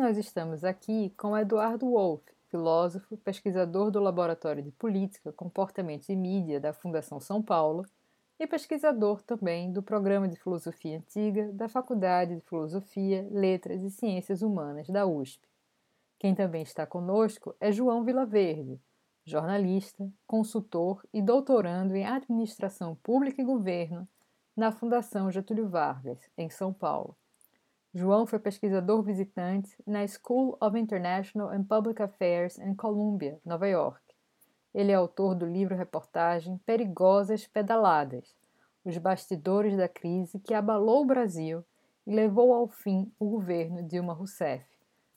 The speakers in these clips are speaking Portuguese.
Nós estamos aqui com Eduardo Wolff, filósofo, pesquisador do Laboratório de Política, Comportamentos e Mídia da Fundação São Paulo e pesquisador também do Programa de Filosofia Antiga da Faculdade de Filosofia, Letras e Ciências Humanas da USP. Quem também está conosco é João Vilaverde, jornalista, consultor e doutorando em Administração Pública e Governo na Fundação Getúlio Vargas, em São Paulo. João foi pesquisador visitante na School of International and Public Affairs em Columbia, Nova York. Ele é autor do livro-reportagem Perigosas Pedaladas Os Bastidores da Crise que Abalou o Brasil e Levou ao Fim o Governo Dilma Rousseff,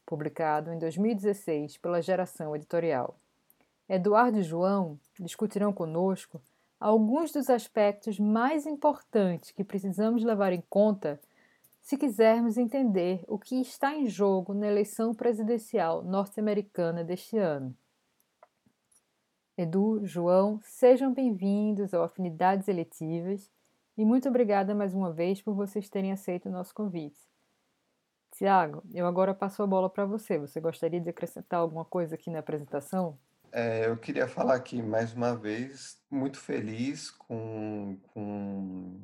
publicado em 2016 pela Geração Editorial. Eduardo e João discutirão conosco alguns dos aspectos mais importantes que precisamos levar em conta se quisermos entender o que está em jogo na eleição presidencial norte-americana deste ano. Edu, João, sejam bem-vindos ao Afinidades Eletivas e muito obrigada mais uma vez por vocês terem aceito o nosso convite. Tiago, eu agora passo a bola para você. Você gostaria de acrescentar alguma coisa aqui na apresentação? É, eu queria falar aqui mais uma vez, muito feliz com, com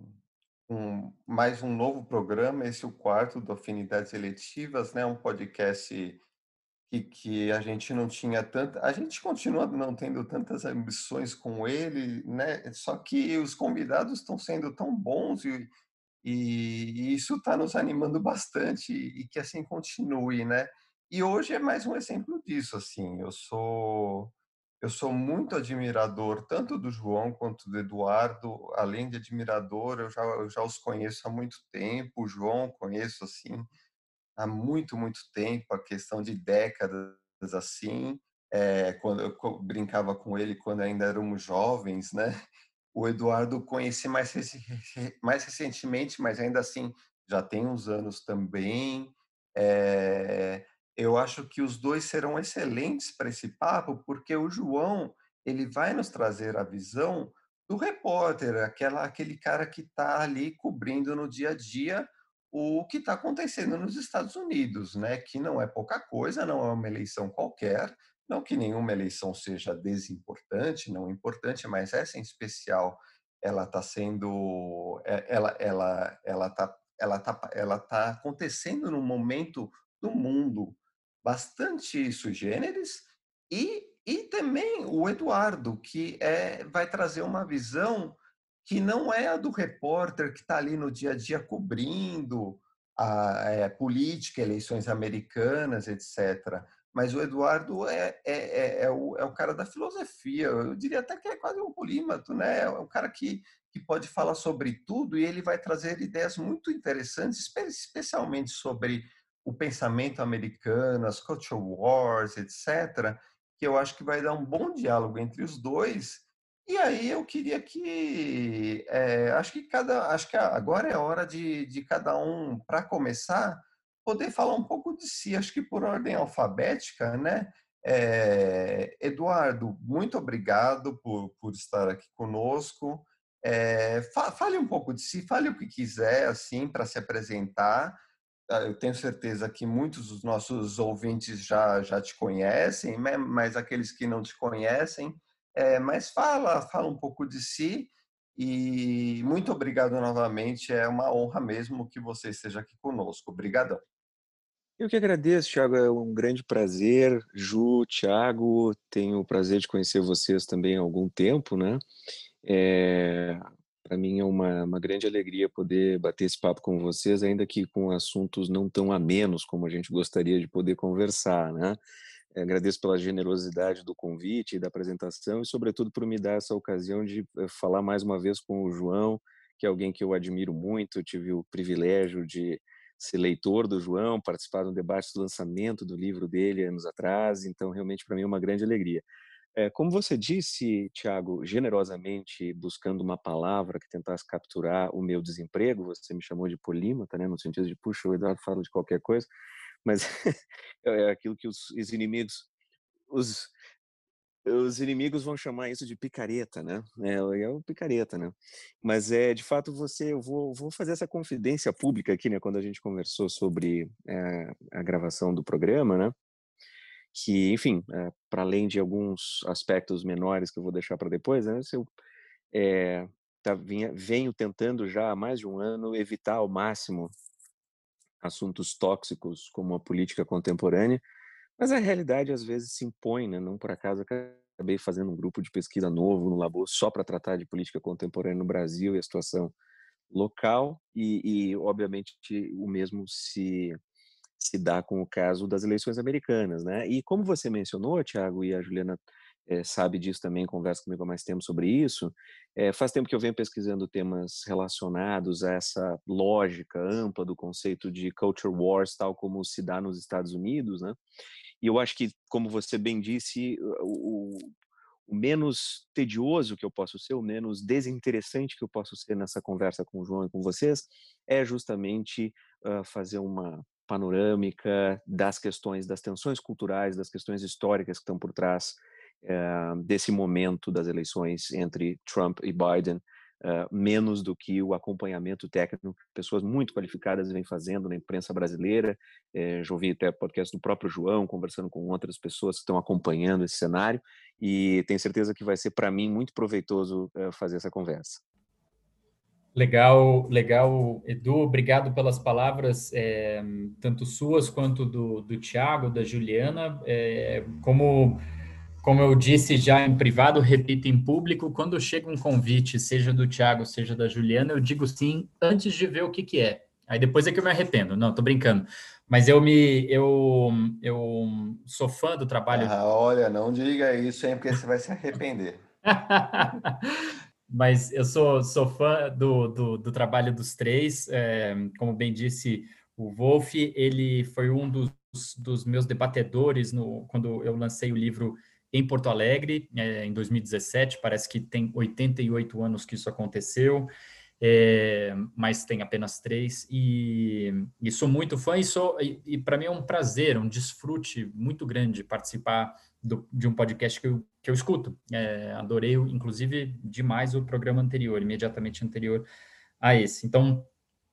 um, mais um novo programa, esse é o quarto do Afinidades Eletivas, né? Um podcast que, que a gente não tinha tanta, a gente continua não tendo tantas ambições com ele, né? Só que os convidados estão sendo tão bons e, e, e isso está nos animando bastante e, que assim continue, né? E hoje é mais um exemplo disso, assim. Eu sou eu sou muito admirador tanto do João quanto do Eduardo. Além de admirador, eu já, eu já os conheço há muito tempo. O João conheço assim há muito, muito tempo, a questão de décadas assim. É, quando eu brincava com ele quando ainda éramos jovens, né? O Eduardo conheci mais, mais recentemente, mas ainda assim já tem uns anos também. É, eu acho que os dois serão excelentes para esse papo, porque o João ele vai nos trazer a visão do repórter, aquela, aquele cara que está ali cobrindo no dia a dia o que está acontecendo nos Estados Unidos, né? Que não é pouca coisa, não é uma eleição qualquer, não que nenhuma eleição seja desimportante, não importante, mas essa em especial ela está sendo, é, ela, ela, ela está, ela tá, ela tá acontecendo num momento do mundo bastante sui generis, e, e também o Eduardo, que é, vai trazer uma visão que não é a do repórter que está ali no dia a dia cobrindo a é, política, eleições americanas, etc. Mas o Eduardo é, é, é, é, o, é o cara da filosofia. Eu diria até que é quase um polímato, né? É um cara que, que pode falar sobre tudo e ele vai trazer ideias muito interessantes, especialmente sobre o pensamento americano, as culture wars, etc., que eu acho que vai dar um bom diálogo entre os dois. E aí eu queria que, é, acho que cada, acho que agora é hora de, de cada um, para começar, poder falar um pouco de si. Acho que por ordem alfabética, né? É, Eduardo, muito obrigado por, por estar aqui conosco. É, fale um pouco de si, fale o que quiser, assim, para se apresentar. Ah, eu tenho certeza que muitos dos nossos ouvintes já, já te conhecem, né, mas aqueles que não te conhecem, é, mas fala, fala um pouco de si e muito obrigado novamente, é uma honra mesmo que você esteja aqui conosco. Obrigadão. Eu que agradeço, Thiago, é um grande prazer. Ju, Thiago, tenho o prazer de conhecer vocês também há algum tempo, né? É, para mim é uma, uma grande alegria poder bater esse papo com vocês, ainda que com assuntos não tão amenos como a gente gostaria de poder conversar, né? Eh, agradeço pela generosidade do convite e da apresentação e, sobretudo, por me dar essa ocasião de eh, falar mais uma vez com o João, que é alguém que eu admiro muito. Eu tive o privilégio de ser leitor do João, participar do debate do lançamento do livro dele anos atrás, então, realmente, para mim é uma grande alegria. É, como você disse, Tiago, generosamente buscando uma palavra que tentasse capturar o meu desemprego, você me chamou de polímata, né, no sentido de, puxa, o Eduardo fala de qualquer coisa, mas é aquilo que os, os inimigos, os os inimigos vão chamar isso de picareta, né? É, é o picareta, né? Mas é de fato você, eu vou, vou fazer essa confidência pública aqui, né? Quando a gente conversou sobre é, a gravação do programa, né? Que, enfim, é, para além de alguns aspectos menores que eu vou deixar para depois, né? Eu é, tá, vinha, venho tentando já há mais de um ano evitar ao máximo assuntos tóxicos como a política contemporânea, mas a realidade às vezes se impõe, né? Não por acaso acabei fazendo um grupo de pesquisa novo no Labor só para tratar de política contemporânea no Brasil e a situação local e, e obviamente o mesmo se se dá com o caso das eleições americanas, né? E como você mencionou, Tiago e a Juliana é, sabe disso também, conversa comigo há mais tempo sobre isso. É, faz tempo que eu venho pesquisando temas relacionados a essa lógica ampla do conceito de culture wars, tal como se dá nos Estados Unidos, né? E eu acho que, como você bem disse, o, o menos tedioso que eu posso ser, o menos desinteressante que eu posso ser nessa conversa com o João e com vocês, é justamente uh, fazer uma panorâmica das questões, das tensões culturais, das questões históricas que estão por trás uh, desse momento das eleições entre Trump e Biden, uh, menos do que o acompanhamento técnico que pessoas muito qualificadas vêm fazendo na imprensa brasileira. Uh, já ouvi até podcast do próprio João, conversando com outras pessoas que estão acompanhando esse cenário, e tenho certeza que vai ser, para mim, muito proveitoso fazer essa conversa. Legal, legal, Edu. Obrigado pelas palavras, é, tanto suas quanto do, do Tiago, da Juliana. É, como como eu disse já em privado, repito em público, quando chega um convite, seja do Tiago, seja da Juliana, eu digo sim antes de ver o que, que é. Aí depois é que eu me arrependo. Não, tô brincando. Mas eu me eu, eu sou fã do trabalho. Ah, olha, não diga isso, hein, porque você vai se arrepender. Mas eu sou, sou fã do, do, do trabalho dos três. É, como bem disse o Wolf, ele foi um dos, dos meus debatedores no, quando eu lancei o livro em Porto Alegre, é, em 2017. Parece que tem 88 anos que isso aconteceu, é, mas tem apenas três. E, e sou muito fã e, sou, e, e para mim é um prazer, um desfrute muito grande participar do, de um podcast que eu, que eu escuto. É, adorei, inclusive, demais o programa anterior, imediatamente anterior a esse. Então,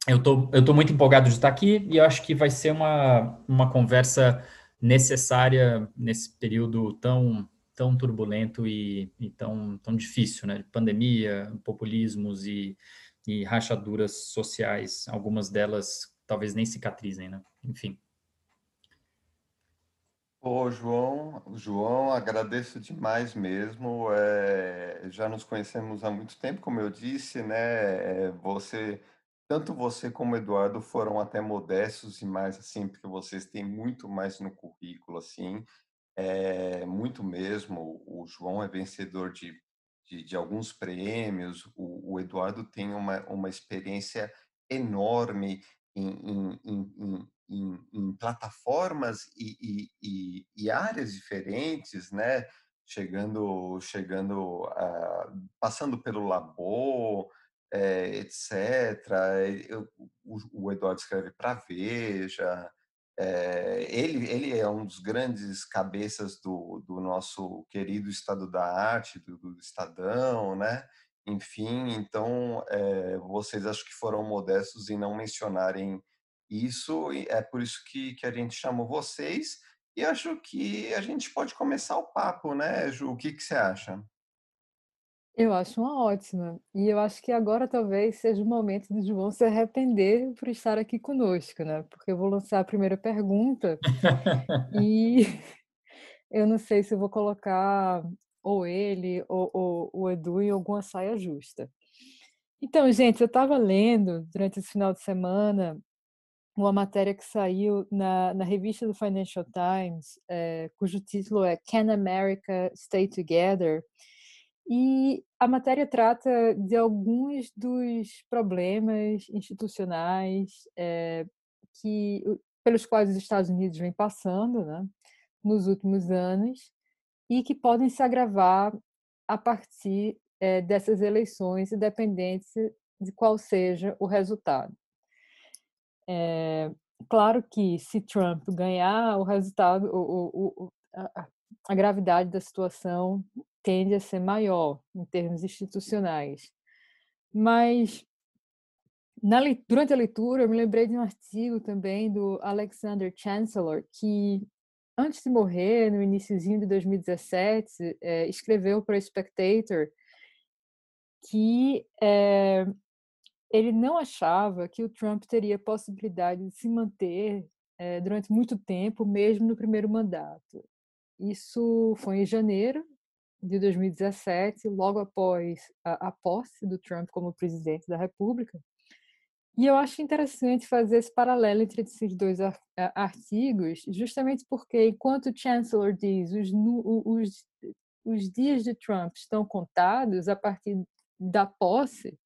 eu tô, eu tô muito empolgado de estar aqui e eu acho que vai ser uma, uma conversa necessária nesse período tão tão turbulento e, e tão, tão difícil, né? Pandemia, populismos e, e rachaduras sociais, algumas delas talvez nem cicatrizem, né? Enfim. Ô, João, João, agradeço demais mesmo. É, já nos conhecemos há muito tempo, como eu disse, né? É, você, tanto você como Eduardo foram até modestos e mais assim, porque vocês têm muito mais no currículo, assim. É, muito mesmo. O João é vencedor de, de, de alguns prêmios. O, o, Eduardo tem uma, uma experiência enorme em, em, em, em, plataformas e, e, e, áreas diferentes, né? Chegando, chegando, uh, passando pelo labor, é, etc. Eu, o, o Eduardo escreve para Veja, é, ele, ele é um dos grandes cabeças do, do nosso querido Estado da Arte, do, do Estadão, né? Enfim, então é, vocês acho que foram modestos em não mencionarem isso, e é por isso que, que a gente chamou vocês, e acho que a gente pode começar o papo, né, Ju? O que, que você acha? Eu acho uma ótima. E eu acho que agora talvez seja o momento do João se arrepender por estar aqui conosco, né? Porque eu vou lançar a primeira pergunta e eu não sei se vou colocar ou ele ou, ou o Edu em alguma saia justa. Então, gente, eu estava lendo durante esse final de semana uma matéria que saiu na, na revista do Financial Times, é, cujo título é Can America Stay Together? E a matéria trata de alguns dos problemas institucionais é, que, pelos quais os Estados Unidos vêm passando né, nos últimos anos e que podem se agravar a partir é, dessas eleições, independente de qual seja o resultado. É, claro que se Trump ganhar, o resultado, o, o, o, a gravidade da situação tende a ser maior em termos institucionais. Mas na, durante a leitura, eu me lembrei de um artigo também do Alexander Chancellor, que antes de morrer, no iníciozinho de 2017, é, escreveu para o Spectator que é, ele não achava que o Trump teria possibilidade de se manter é, durante muito tempo, mesmo no primeiro mandato. Isso foi em janeiro de 2017, logo após a, a posse do Trump como presidente da República. E eu acho interessante fazer esse paralelo entre esses dois artigos, justamente porque, enquanto o Chancellor diz os, os, os dias de Trump estão contados a partir da posse,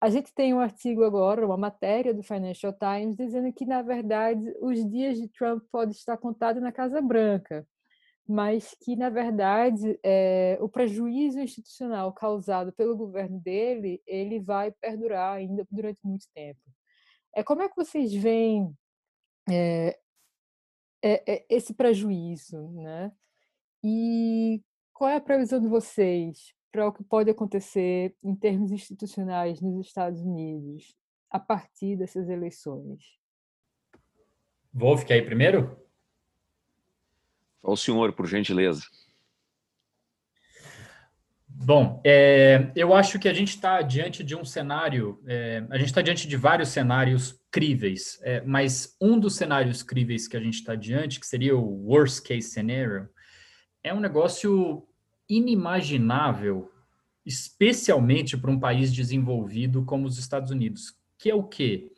a gente tem um artigo agora, uma matéria do Financial Times, dizendo que, na verdade, os dias de Trump podem estar contados na Casa Branca mas que, na verdade, é, o prejuízo institucional causado pelo governo dele, ele vai perdurar ainda durante muito tempo. É, como é que vocês veem é, é, esse prejuízo, né? E qual é a previsão de vocês para o que pode acontecer em termos institucionais nos Estados Unidos a partir dessas eleições? Wolf, quer ir primeiro? Ao senhor, por gentileza. Bom, é, eu acho que a gente está diante de um cenário, é, a gente está diante de vários cenários críveis, é, mas um dos cenários críveis que a gente está diante, que seria o worst case scenario, é um negócio inimaginável, especialmente para um país desenvolvido como os Estados Unidos, que é o quê?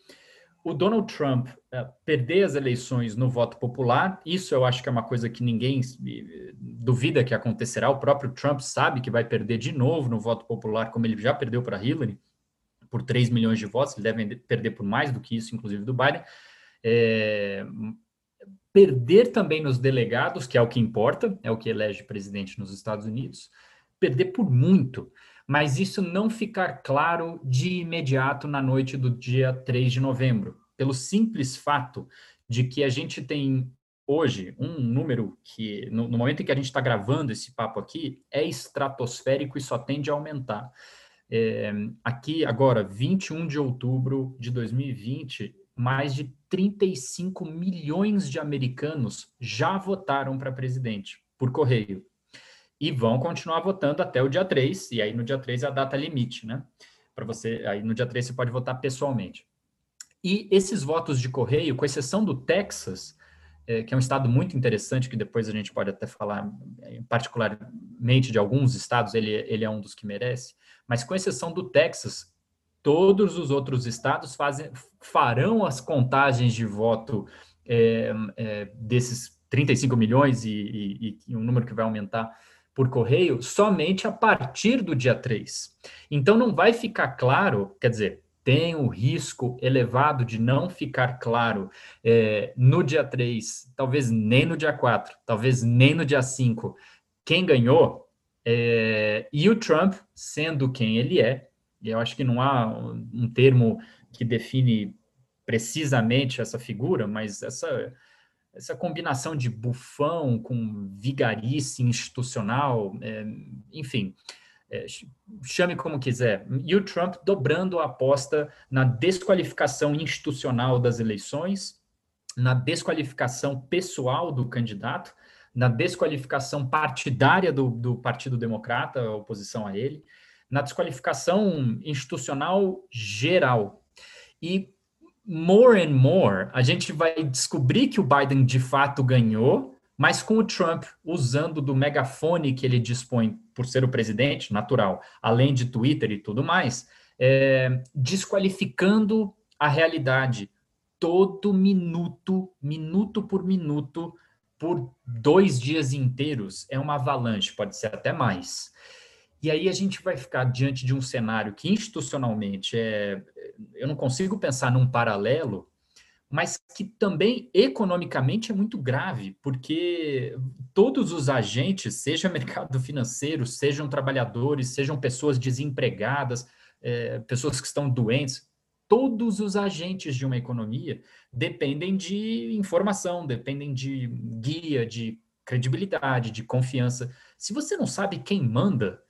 O Donald Trump uh, perder as eleições no voto popular, isso eu acho que é uma coisa que ninguém eh, duvida que acontecerá. O próprio Trump sabe que vai perder de novo no voto popular, como ele já perdeu para Hillary, por 3 milhões de votos, ele deve perder por mais do que isso, inclusive do Biden. É, perder também nos delegados, que é o que importa, é o que elege presidente nos Estados Unidos, perder por muito mas isso não ficar claro de imediato na noite do dia 3 de novembro, pelo simples fato de que a gente tem hoje um número que, no, no momento em que a gente está gravando esse papo aqui, é estratosférico e só tende a aumentar. É, aqui, agora, 21 de outubro de 2020, mais de 35 milhões de americanos já votaram para presidente por correio e vão continuar votando até o dia 3, e aí no dia 3 é a data limite, né? Para você, aí no dia 3 você pode votar pessoalmente. E esses votos de correio, com exceção do Texas, é, que é um estado muito interessante, que depois a gente pode até falar é, particularmente de alguns estados, ele, ele é um dos que merece, mas com exceção do Texas, todos os outros estados fazem, farão as contagens de voto é, é, desses 35 milhões e, e, e um número que vai aumentar por correio somente a partir do dia 3. Então não vai ficar claro, quer dizer, tem o risco elevado de não ficar claro é, no dia 3, talvez nem no dia 4, talvez nem no dia 5, quem ganhou, é, e o Trump sendo quem ele é, e eu acho que não há um termo que define precisamente essa figura, mas essa essa combinação de bufão com vigarice institucional, é, enfim, é, chame como quiser. E o Trump dobrando a aposta na desqualificação institucional das eleições, na desqualificação pessoal do candidato, na desqualificação partidária do, do Partido Democrata, a oposição a ele, na desqualificação institucional geral. E more and more, a gente vai descobrir que o Biden de fato ganhou, mas com o Trump usando do megafone que ele dispõe por ser o presidente, natural, além de Twitter e tudo mais, é, desqualificando a realidade todo minuto, minuto por minuto, por dois dias inteiros, é uma avalanche, pode ser até mais. E aí a gente vai ficar diante de um cenário que institucionalmente é. Eu não consigo pensar num paralelo, mas que também economicamente é muito grave, porque todos os agentes, seja mercado financeiro, sejam trabalhadores, sejam pessoas desempregadas, é, pessoas que estão doentes, todos os agentes de uma economia dependem de informação, dependem de guia, de credibilidade, de confiança. Se você não sabe quem manda,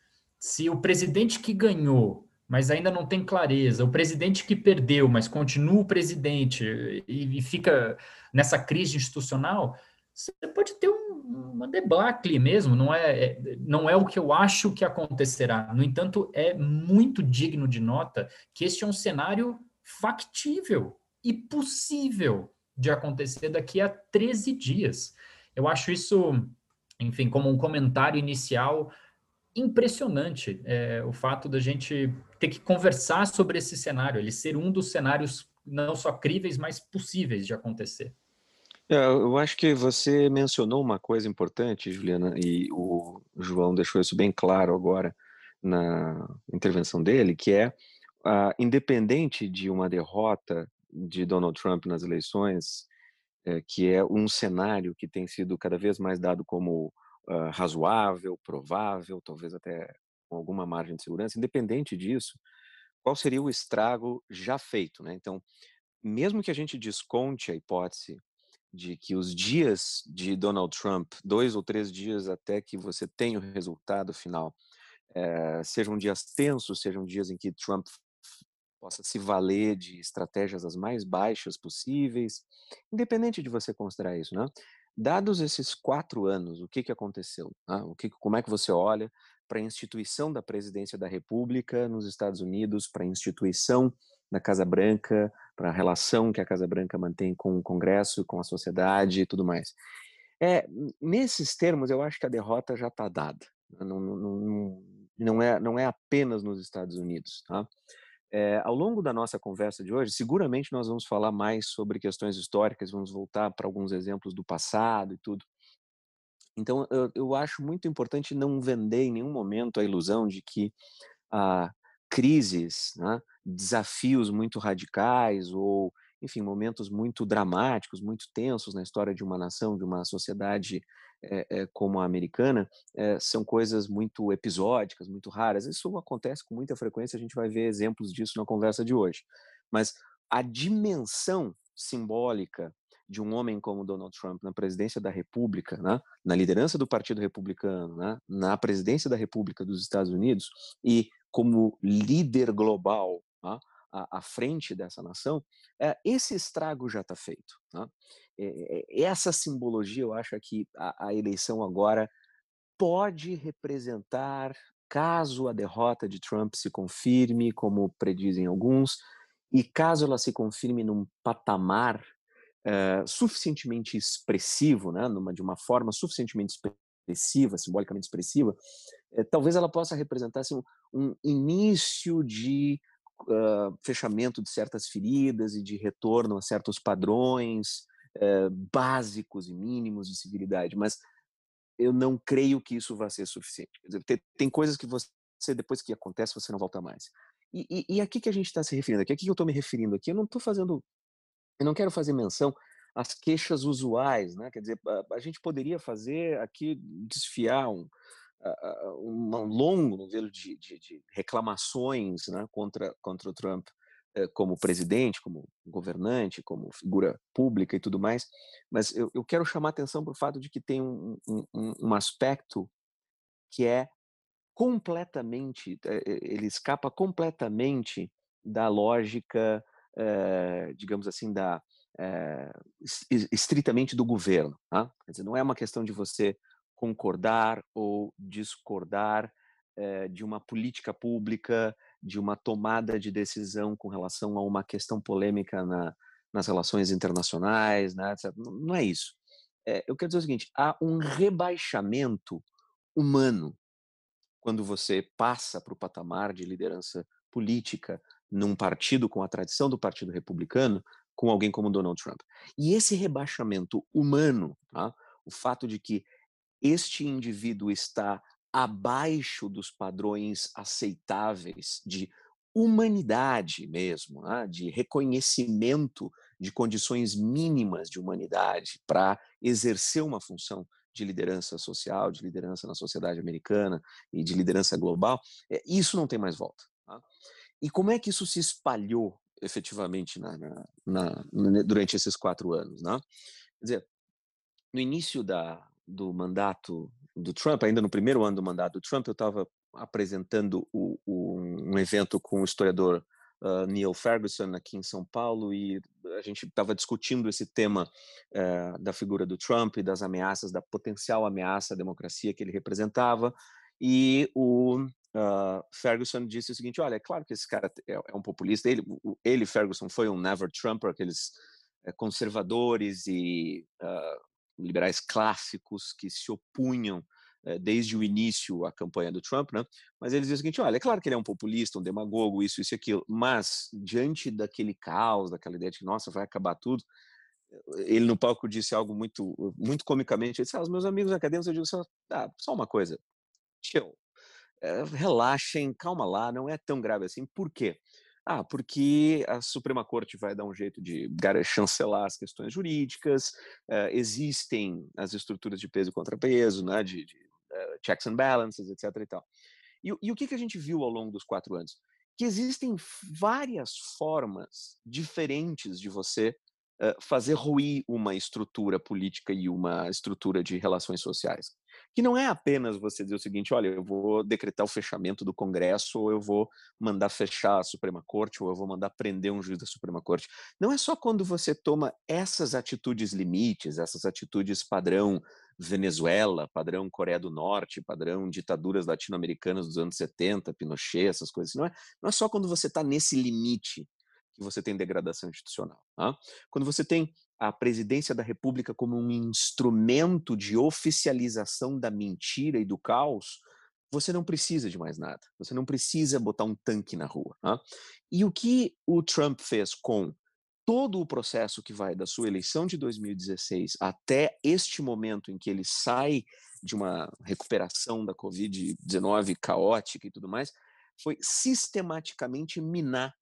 se o presidente que ganhou, mas ainda não tem clareza, o presidente que perdeu, mas continua o presidente e, e fica nessa crise institucional, você pode ter um, uma debacle mesmo, não é, é, não é o que eu acho que acontecerá. No entanto, é muito digno de nota que este é um cenário factível e possível de acontecer daqui a 13 dias. Eu acho isso, enfim, como um comentário inicial impressionante, é, o fato da gente ter que conversar sobre esse cenário, ele ser um dos cenários não só críveis, mas possíveis de acontecer. É, eu acho que você mencionou uma coisa importante, Juliana, e o João deixou isso bem claro agora na intervenção dele, que é, uh, independente de uma derrota de Donald Trump nas eleições, é, que é um cenário que tem sido cada vez mais dado como razoável, provável, talvez até com alguma margem de segurança. Independente disso, qual seria o estrago já feito? Né? Então, mesmo que a gente desconte a hipótese de que os dias de Donald Trump, dois ou três dias até que você tenha o resultado final, é, sejam dias tensos, sejam dias em que Trump possa se valer de estratégias as mais baixas possíveis, independente de você considerar isso, né? Dados esses quatro anos, o que, que aconteceu? Né? O que, como é que você olha para a instituição da presidência da República nos Estados Unidos, para a instituição da Casa Branca, para a relação que a Casa Branca mantém com o Congresso, com a sociedade e tudo mais? É, nesses termos, eu acho que a derrota já está dada. Né? Não, não, não, não, é, não é apenas nos Estados Unidos. Tá? É, ao longo da nossa conversa de hoje, seguramente nós vamos falar mais sobre questões históricas, vamos voltar para alguns exemplos do passado e tudo. Então, eu, eu, acho muito importante não vender em nenhum momento a ilusão de que ah, crises, né, desafios muito radicais ou enfim, momentos muito dramáticos, muito tensos na história de uma nação, de uma sociedade é, como a americana, é, são coisas muito episódicas, muito raras. Isso acontece com muita frequência, a gente vai ver exemplos disso na conversa de hoje. Mas a dimensão simbólica de um homem como Donald Trump na presidência da República, né, na liderança do Partido Republicano, né, na presidência da República dos Estados Unidos e como líder global né, à, à frente dessa nação, é, esse estrago já está feito. Né? É, essa simbologia, eu acho que a, a eleição agora pode representar, caso a derrota de Trump se confirme, como predizem alguns, e caso ela se confirme num patamar é, suficientemente expressivo, né, numa, de uma forma suficientemente expressiva, simbolicamente expressiva, é, talvez ela possa representar assim, um início de uh, fechamento de certas feridas e de retorno a certos padrões uh, básicos e mínimos de civilidade, mas eu não creio que isso vá ser suficiente. Dizer, tem, tem, coisas que você, depois que acontece, você não volta mais. E, e, e aqui que a gente está se referindo, aqui, que eu estou me referindo aqui, eu não estou fazendo, eu não quero fazer menção às queixas usuais, né? Quer dizer, a, a gente poderia fazer aqui, desfiar um, um longo novelo de, de, de reclamações né, contra, contra o Trump eh, como presidente, como governante, como figura pública e tudo mais, mas eu, eu quero chamar atenção para o fato de que tem um, um, um aspecto que é completamente, eh, eh, ele escapa completamente da lógica, digamos assim, da estritamente do governo. Tá? Quer dizer, não é uma questão de você concordar ou discordar de uma política pública, de uma tomada de decisão com relação a uma questão polêmica na, nas relações internacionais, né. Não é isso. É, eu quero dizer o seguinte: há um rebaixamento humano quando você passa para o patamar de liderança política num partido com a tradição do Partido Republicano, com alguém como Donald Trump. E esse rebaixamento humano, tá? o fato de que este indivíduo está abaixo dos padrões aceitáveis de humanidade mesmo, né? de reconhecimento de condições mínimas de humanidade para exercer uma função de liderança social, de liderança na sociedade americana e de liderança global, é, isso não tem mais volta. Tá? E como é que isso se espalhou efetivamente na, na, na, durante esses quatro anos? Né? Quer dizer, no início da, do mandato do Trump, ainda no primeiro ano do mandato do Trump, eu estava apresentando o, o, um evento com o historiador uh, Neil Ferguson aqui em São Paulo e a gente estava discutindo esse tema uh, da figura do Trump e das ameaças, da potencial ameaça à democracia que ele representava. E o uh, Ferguson disse o seguinte: olha, é claro que esse cara é, é um populista. Ele, ele, Ferguson, foi um never Trumper, aqueles eh, conservadores e liberais clássicos que se opunham eh, desde o início a campanha do Trump, né? Mas eles dizem o seguinte: olha, é claro que ele é um populista, um demagogo, isso, isso e aquilo, mas diante daquele caos, daquela ideia de que, nossa, vai acabar tudo, ele no palco disse algo muito, muito comicamente: ele disse, ah, os meus amigos acadêmicos, eu digo só, ah, só uma coisa, chill, é, relaxem, calma lá, não é tão grave assim. Por quê? Ah, porque a Suprema Corte vai dar um jeito de chancelar as questões jurídicas, uh, existem as estruturas de peso e contrapeso, né, de, de uh, checks and balances, etc. E, tal. E, e o que, que a gente viu ao longo dos quatro anos? Que existem várias formas diferentes de você uh, fazer ruir uma estrutura política e uma estrutura de relações sociais que não é apenas você dizer o seguinte, olha, eu vou decretar o fechamento do Congresso, ou eu vou mandar fechar a Suprema Corte, ou eu vou mandar prender um juiz da Suprema Corte. Não é só quando você toma essas atitudes limites, essas atitudes padrão Venezuela, padrão Coreia do Norte, padrão ditaduras latino-americanas dos anos 70, Pinochet, essas coisas. Não é, não é só quando você está nesse limite que você tem degradação institucional. Tá? Quando você tem a presidência da República como um instrumento de oficialização da mentira e do caos, você não precisa de mais nada. Você não precisa botar um tanque na rua. Tá? E o que o Trump fez com todo o processo que vai da sua eleição de 2016 até este momento em que ele sai de uma recuperação da Covid-19 caótica e tudo mais, foi sistematicamente minar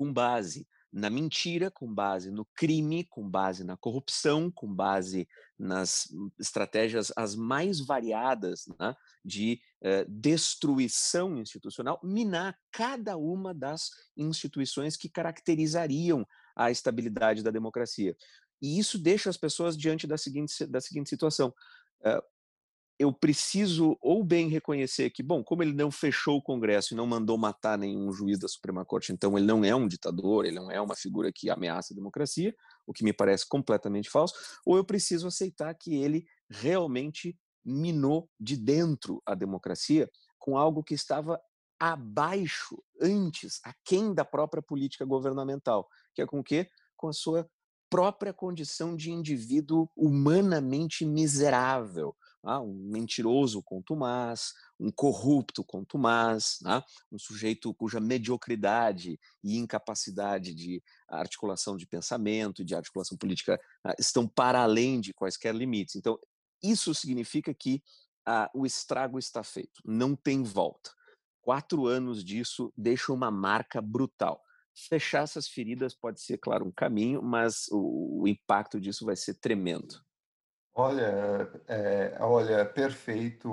com base na mentira, com base no crime, com base na corrupção, com base nas estratégias as mais variadas né, de eh, destruição institucional, minar cada uma das instituições que caracterizariam a estabilidade da democracia. E isso deixa as pessoas diante da seguinte, da seguinte situação. Uh, eu preciso ou bem reconhecer que, bom, como ele não fechou o Congresso e não mandou matar nenhum juiz da Suprema Corte, então ele não é um ditador, ele não é uma figura que ameaça a democracia, o que me parece completamente falso, ou eu preciso aceitar que ele realmente minou de dentro a democracia com algo que estava abaixo, antes, aquém da própria política governamental, que é com o quê? Com a sua própria condição de indivíduo humanamente miserável, ah, um mentiroso contumaz, um corrupto contumaz, ah, um sujeito cuja mediocridade e incapacidade de articulação de pensamento, de articulação política, ah, estão para além de quaisquer limites. Então, isso significa que ah, o estrago está feito, não tem volta. Quatro anos disso deixa uma marca brutal. Fechar essas feridas pode ser, claro, um caminho, mas o, o impacto disso vai ser tremendo. Olha, é, olha, perfeito,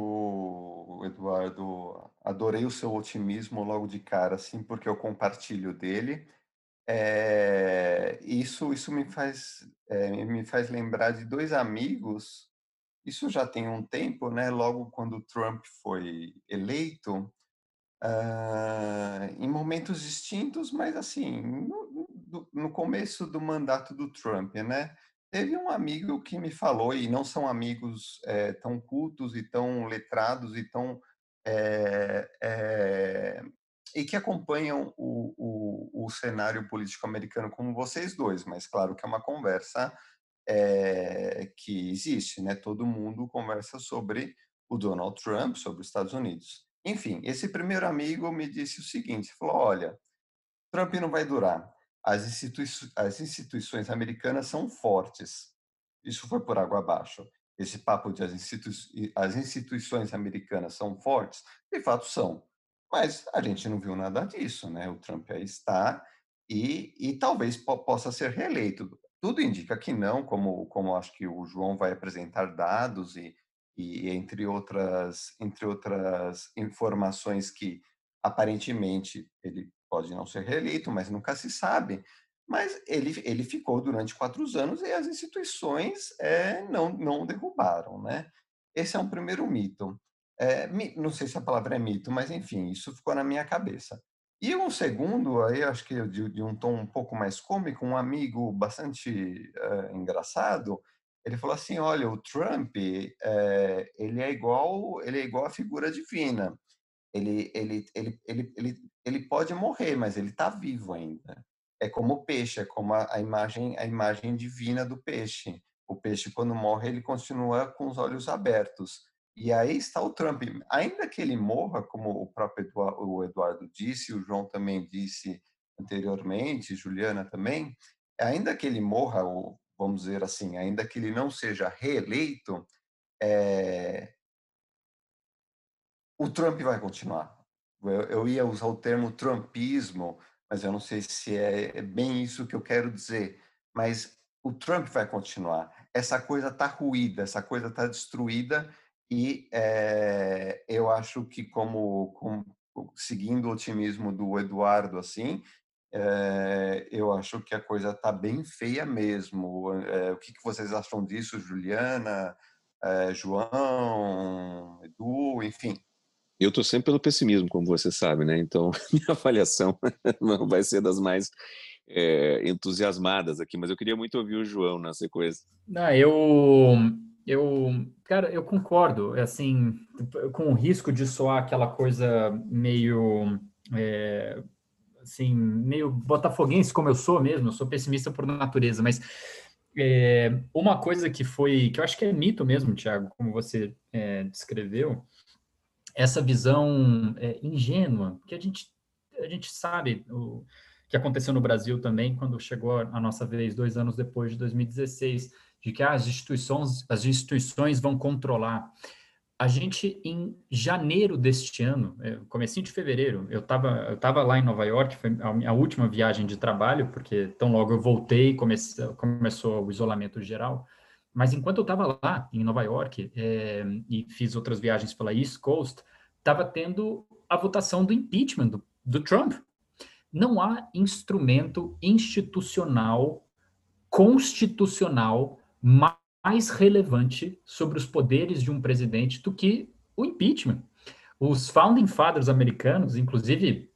Eduardo. Adorei o seu otimismo logo de cara, assim, porque eu compartilho dele. É, isso, isso me faz, é, me faz lembrar de dois amigos. Isso já tem um tempo, né? Logo quando Trump foi eleito, uh, em momentos distintos, mas assim, no, no começo do mandato do Trump, né? Teve um amigo que me falou, e não são amigos é, tão cultos e tão letrados e tão. É, é, e que acompanham o, o, o, cenário político americano como vocês dois, mas claro que é uma conversa que existe, né? Todo mundo conversa sobre o Donald Trump, sobre os Estados Unidos. Enfim, esse primeiro amigo me disse o seguinte: falou, olha, Trump não vai durar as, institui as instituições americanas são fortes. Isso foi por água abaixo. Esse papo de as, institui as instituições americanas são fortes, de fato são. Mas a gente não viu nada disso, né? O Trump aí está e, e talvez po possa ser reeleito. Tudo indica que não, como, como acho que o João vai apresentar dados e, e entre outras entre outras informações que aparentemente ele pode não ser reeleito, mas nunca se sabe. mas ele, ele ficou durante quatro anos e as instituições é, não, não derrubaram, né? Esse é um primeiro mito. É, não sei se a palavra é mito, mas enfim, isso ficou na minha cabeça. E um segundo, aí acho que de, de um tom um pouco mais cômico, um amigo bastante uh, engraçado, ele falou assim, olha, o Trump, é, ele é igual, ele é igual a figura divina. Ele, ele, ele, ele, ele, ele pode morrer, mas ele está vivo ainda é como o peixe, é como a, a, imagem a imagem divina do peixe. O peixe quando morre ele continua com os olhos abertos. E aí está o Trump. Ainda que ele morra, como o próprio Eduardo, o Eduardo disse, o João também disse anteriormente, Juliana também, ainda que ele morra, ou vamos dizer assim, ainda que ele não seja reeleito, é... o Trump vai continuar. Eu, eu ia usar o termo trumpismo, mas eu não sei se é, é bem isso que eu quero dizer. Mas o Trump vai continuar. Essa coisa está ruída, essa coisa está destruída e é, eu acho que como, como, seguindo o otimismo do Eduardo assim, é, eu acho que a coisa está bem feia mesmo. É, o que, que, vocês acham disso, Juliana, João, Edu, enfim? Eu estou sempre pelo pessimismo, como você sabe, né? Então, minha avaliação não vai ser das mais é, entusiasmadas aqui, mas eu queria muito ouvir o João na sequência. Não, eu, eu, cara, eu concordo, assim, com o risco de soar aquela coisa meio, é, assim, meio botafoguense como eu sou mesmo, eu sou pessimista por natureza, mas é, uma coisa que foi, que eu acho que é mito mesmo, Tiago, como você é, descreveu, essa visão é, ingênua, que a gente, a gente sabe o que aconteceu no Brasil também, quando chegou a nossa vez, dois anos depois de 2016, de que ah, as, instituições, as instituições vão controlar. A gente, em janeiro deste ano, é, comecinho de fevereiro, eu estava eu tava lá em Nova York, foi a minha última viagem de trabalho, porque tão logo eu voltei, comece, começou o isolamento geral, mas enquanto eu estava lá em Nova York é, e fiz outras viagens pela East Coast, estava tendo a votação do impeachment do, do Trump. Não há instrumento institucional, constitucional, mais relevante sobre os poderes de um presidente do que o impeachment. Os founding fathers americanos, inclusive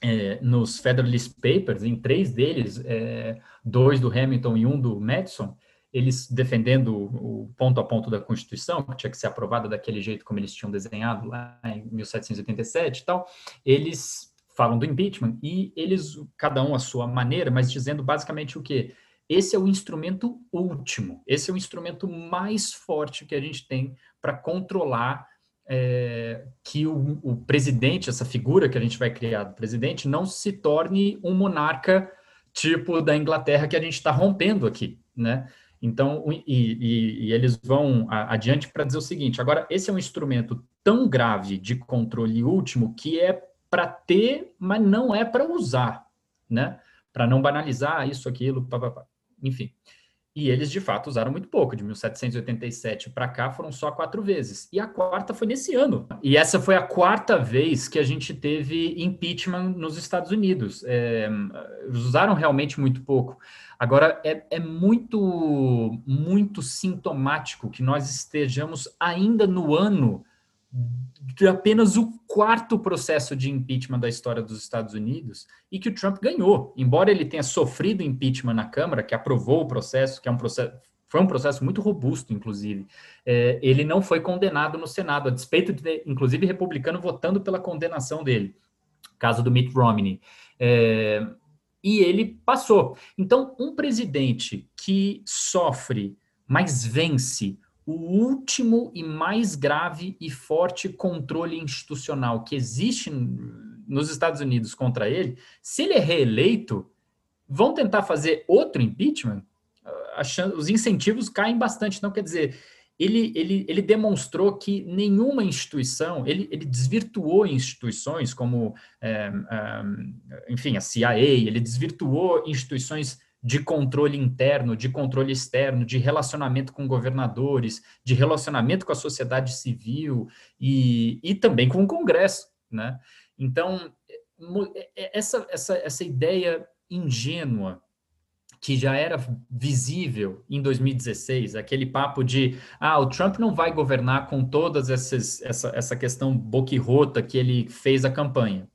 é, nos Federalist Papers, em três deles, é, dois do Hamilton e um do Madison, eles defendendo o ponto a ponto da Constituição, que tinha que ser aprovada daquele jeito como eles tinham desenhado lá em 1787 e tal, eles falam do impeachment e eles, cada um a sua maneira, mas dizendo basicamente o quê? Esse é o instrumento último, esse é o instrumento mais forte que a gente tem para controlar é, que o, o, presidente, essa figura que a gente vai criar do presidente, não se torne um monarca tipo da Inglaterra que a gente está rompendo aqui, né? Então, e, e, e eles vão adiante para dizer o seguinte: agora, esse é um instrumento tão grave de controle último que é para ter, mas não é para usar, né? Para não banalizar isso, aquilo, pá, pá, pá. enfim. E eles, de fato, usaram muito pouco. De 1787 para cá foram só quatro vezes. E a quarta foi nesse ano. E essa foi a quarta vez que a gente teve impeachment nos Estados Unidos. É, usaram realmente muito pouco. Agora, é, é muito, muito sintomático que nós estejamos ainda no ano de apenas o quarto processo de impeachment da história dos Estados Unidos e que o Trump ganhou. Embora ele tenha sofrido impeachment na Câmara, que aprovou o processo, que é um processo foi um processo muito robusto, inclusive. É, ele não foi condenado no Senado, a despeito de, inclusive, republicano votando pela condenação dele, caso do Mitt Romney. É, e ele passou. Então, um presidente que sofre, mas vence o último e mais grave e forte controle institucional que existe nos Estados Unidos contra ele, se ele é reeleito, vão tentar fazer outro impeachment, achando, os incentivos caem bastante. Então, quer dizer, ele, ele, ele demonstrou que nenhuma instituição, ele, ele desvirtuou instituições como, é, é, enfim, a CIA, ele desvirtuou instituições de controle interno, de controle externo, de relacionamento com governadores, de relacionamento com a sociedade civil e, e também com o Congresso, né? Então, essa, essa, essa ideia ingênua que já era visível em 2016, aquele papo de ah, o Trump não vai governar com todas essas essa, essa questão boquirrota que ele fez a campanha.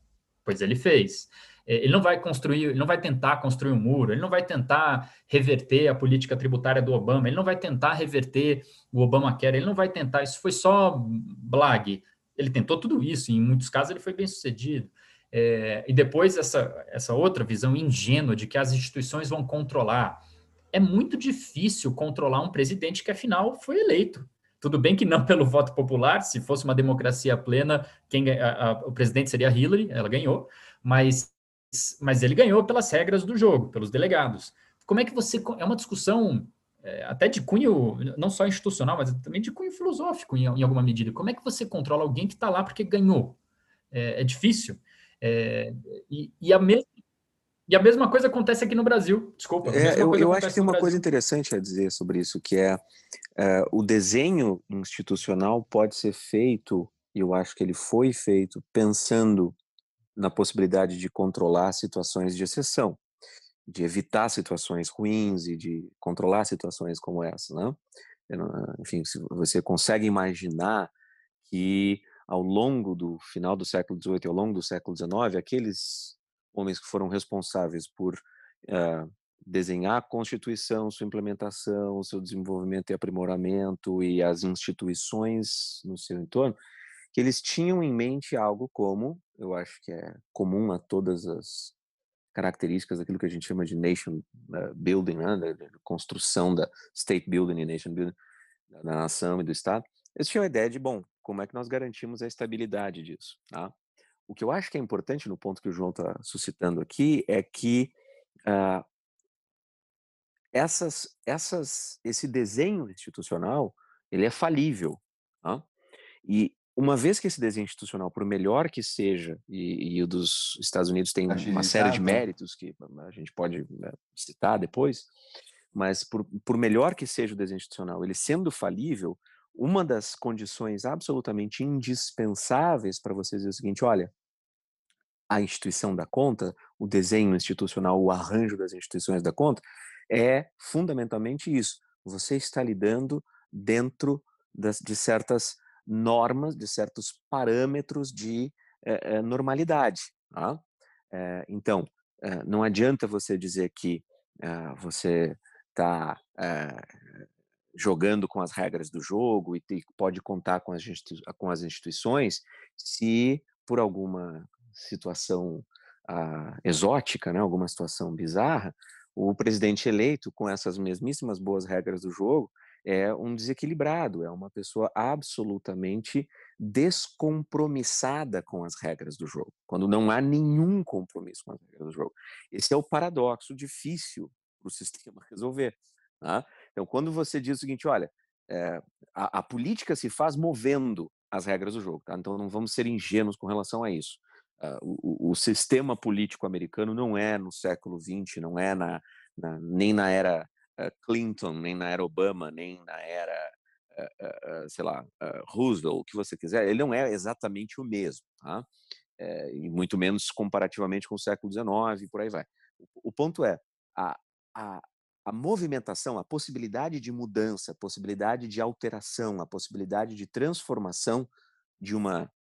Pois ele fez. É, ele não vai construir, ele não vai tentar construir um muro, ele não vai tentar reverter a política tributária do Obama, ele não vai tentar reverter o Obamacare, ele não vai tentar, isso foi só blag. Ele tentou tudo isso, e em muitos casos ele foi bem sucedido. É, e depois essa, essa outra visão ingênua de que as instituições vão controlar. É muito difícil controlar um presidente que, afinal, foi eleito. Tudo bem que não pelo voto popular, se fosse uma democracia plena, quem, a, a, o presidente seria Hillary, ela ganhou, mas mas ele ganhou pelas regras do jogo, pelos delegados. Como é que você. É uma discussão é, até de cunho, não só institucional, mas também de cunho filosófico, em, em alguma medida. Como é que você controla alguém que está lá porque ganhou? É, é difícil. É, e, e, a mesma, e a mesma coisa acontece aqui no Brasil. Desculpa. É, eu, eu acho que tem uma coisa interessante a dizer sobre isso, que é, é o desenho institucional pode ser feito, e eu acho que ele foi feito pensando na possibilidade de controlar situações de exceção, de evitar situações ruins e de controlar situações como essa, né? Enfim, se você consegue imaginar que ao longo do final do século XVIII e ao longo do século XIX, aqueles homens que foram responsáveis por uh, desenhar a Constituição, sua implementação, seu desenvolvimento e aprimoramento e as instituições no seu entorno, que eles tinham em mente algo como, eu acho que é comum a todas as características daquilo que a gente chama de nation uh, building, né, construção da state building e nation building da nação e do estado, eles tinham a ideia de, bom, como é que nós garantimos a estabilidade disso, tá? O que eu acho que é importante no ponto que o João está suscitando aqui é que uh, essas, essas, esse desenho institucional ele é falível, tá? E uma vez que esse desenho institucional, por melhor que seja, e, e o dos Estados Unidos tem Agilizado. uma série de méritos que a gente pode né, citar depois, mas por, por melhor que seja o desenho institucional, ele sendo falível, uma das condições absolutamente indispensáveis para você dizer o seguinte: olha, a instituição da conta, o desenho institucional, o arranjo das instituições da conta, é fundamentalmente isso. Você está lidando dentro das, de certas normas, de certos parâmetros de eh, normalidade. Tá? Eh, então, eh, não adianta você dizer que você está jogando com as regras do jogo e pode contar com as, com as instituições se por alguma situação ah, exótica, né, alguma situação bizarra, o presidente eleito com essas mesmíssimas boas regras do jogo é um desequilibrado, é uma pessoa absolutamente descompromissada com as regras do jogo, quando não há nenhum compromisso com as regras do jogo. Esse é o paradoxo difícil para o sistema resolver. Tá? Então, quando você diz o seguinte, olha, é, a, a, política se faz movendo as regras do jogo, tá? então não vamos ser ingênuos com relação a isso. Uh, o, o, sistema político americano não é no século XX, não é na, na nem na era Clinton, nem na era Obama, nem na era, uh, uh, sei lá, Roosevelt, o que você quiser, ele não é exatamente o mesmo, tá? E muito menos comparativamente com o século XIX e por aí vai. O, ponto é, a, a, a movimentação, a possibilidade de mudança, a possibilidade de alteração, a possibilidade de transformação de uma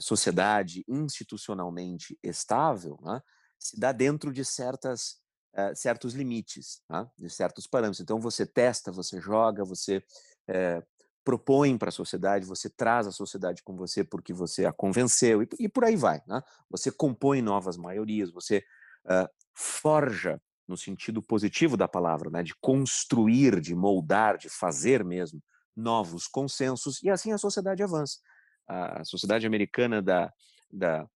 sociedade institucionalmente estável, né, se dá dentro de certas uh, certos limites, tá? de certos parâmetros. Então você testa, você joga, você uh, propõe para a sociedade, você traz a sociedade com você porque você a convenceu e, e por aí vai. Né? Você compõe novas maiorias, você uh, forja no sentido positivo da palavra, né? de construir, de moldar, de fazer mesmo novos consensos e assim a sociedade avança. A sociedade americana da, da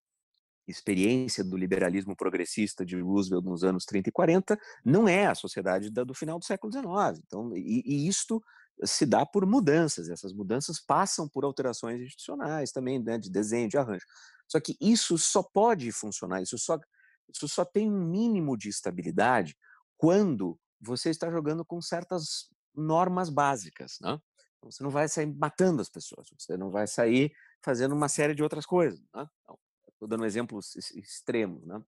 experiência do liberalismo progressista de Roosevelt nos anos 30 e 40 não é a sociedade da, do final do século XIX. Então, e, e isto se dá por mudanças. Essas mudanças passam por alterações institucionais também, né, de desenho, de arranjo. Só que isso só pode funcionar, isso só, isso só tem um mínimo de estabilidade quando você está jogando com certas normas básicas, né? Você não vai sair matando as pessoas, você não vai sair fazendo uma série de outras coisas. Né? Estou dando exemplos extremos. Né?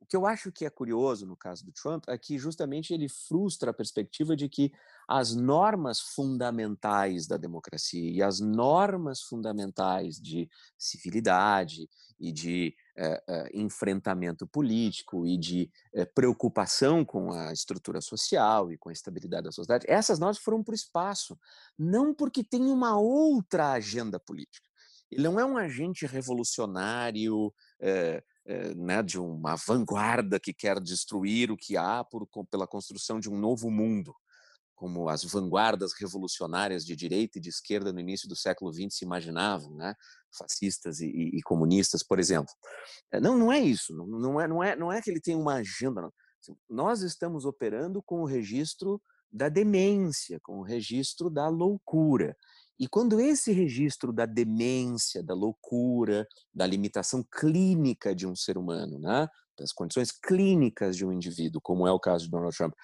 O que eu acho que é curioso no caso do Trump é que justamente ele frustra a perspectiva de que as normas fundamentais da democracia e as normas fundamentais de civilidade e de eh, eh, enfrentamento político e de eh, preocupação com a estrutura social e com a estabilidade da sociedade, essas normas foram para o espaço, não porque tem uma outra agenda política. Ele não é um agente revolucionário, eh, né, de uma vanguarda que quer destruir o que há por, pela construção de um novo mundo, como as vanguardas revolucionárias de direita e de esquerda no início do século XX se imaginavam, né, fascistas e, e, comunistas, por exemplo. Eh, não, não é isso. Não, não, é, não, é, não é que ele tem uma agenda. Não. Assim, nós estamos operando com o registro da demência, com o registro da loucura. E quando esse registro da demência, da loucura, da limitação clínica de um ser humano, né, das condições clínicas de um indivíduo, como é o caso de Donald Trump,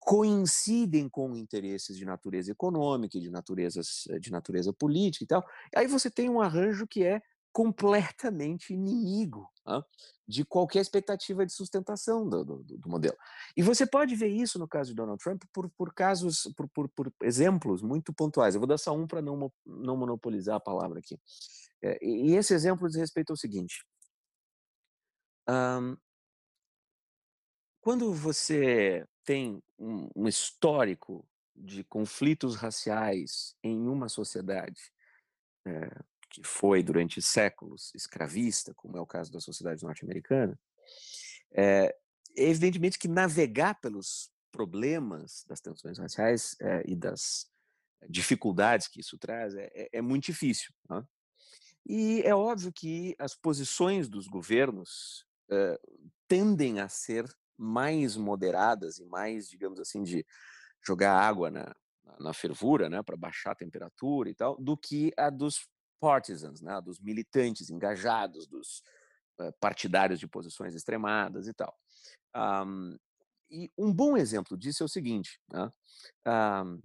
coincidem com interesses de natureza econômica de, naturezas, de natureza política e tal, aí você tem um arranjo que é completamente inimigo né, de qualquer expectativa de sustentação do, do, do, modelo. E você pode ver isso no caso de Donald Trump por, por casos, por, por, por exemplos muito pontuais. Eu vou dar só um para não, não monopolizar a palavra aqui. É, e esse exemplo diz respeito ao seguinte. Um, quando você tem um, um histórico de conflitos raciais em uma sociedade, é, que foi durante séculos escravista, como é o caso da sociedade norte-americana, é, evidentemente que navegar pelos problemas das tensões raciais é, e das dificuldades que isso traz é, é, é muito difícil. Né? E é óbvio que as posições dos governos é, tendem a ser mais moderadas e mais, digamos assim, de jogar água na, na fervura, né, para baixar a temperatura e tal, do que a dos partisans, né, dos militantes engajados, dos uh, partidários de posições extremadas e tal. Um, e um bom exemplo disso é o seguinte: né, um,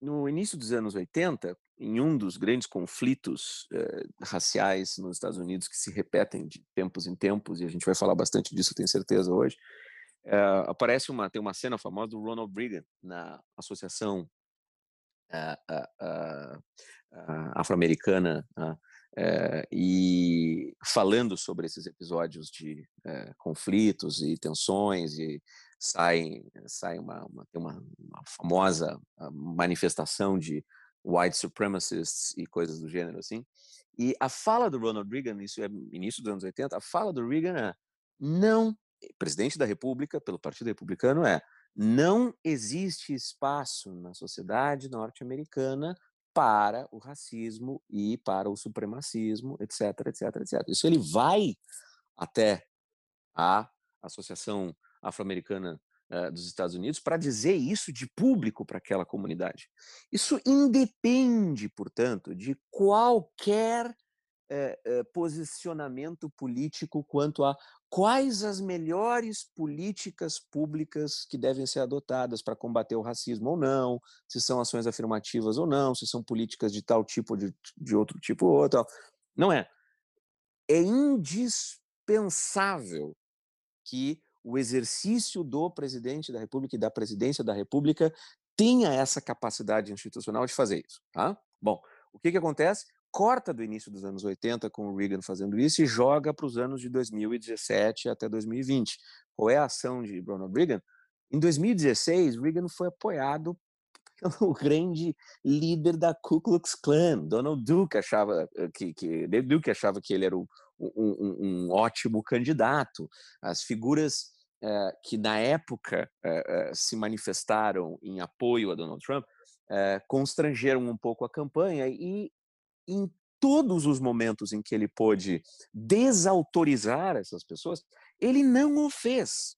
no início dos anos 80, em um dos grandes conflitos uh, raciais nos Estados Unidos que se repetem de tempos em tempos, e a gente vai falar bastante disso, tenho certeza, hoje, uh, aparece uma, tem uma cena famosa do Ronald Reagan na Associação uh, afro-americana né, eh, e falando sobre esses episódios de eh, conflitos e tensões e sai sai uma, uma uma, uma, famosa ah, manifestação de white supremacists e coisas do gênero assim e a fala do Ronald Reagan isso é início dos anos 80 a fala do Reagan é não presidente da República pelo Partido Republicano é não existe espaço na sociedade norte-americana para o racismo e para o supremacismo, etc, etc, etc. Isso ele vai até a Associação Afro-Americana uh, dos Estados Unidos para dizer isso de público para aquela comunidade. Isso independe, portanto, de qualquer é, é, posicionamento político quanto a quais as melhores políticas públicas que devem ser adotadas para combater o racismo ou não, se são ações afirmativas ou não, se são políticas de tal tipo ou de, de outro tipo ou outro. Não é. É indispensável que o exercício do presidente da República e da presidência da República tenha essa capacidade institucional de fazer isso. Tá? Bom, o que, que acontece? Corta do início dos anos 80 com o Reagan fazendo isso e joga para os anos de 2017 até 2020. Qual é a ação de Ronald Reagan? Em 2016, Reagan foi apoiado pelo grande líder da Ku Klux Klan, Donald Duke achava eh, que, que Duke achava que ele era um, um, um ótimo candidato. As figuras eh, que na época eh, se manifestaram em apoio a Donald Trump constrangeram um pouco a campanha e em todos os momentos em que ele pôde desautorizar essas pessoas, ele não o fez.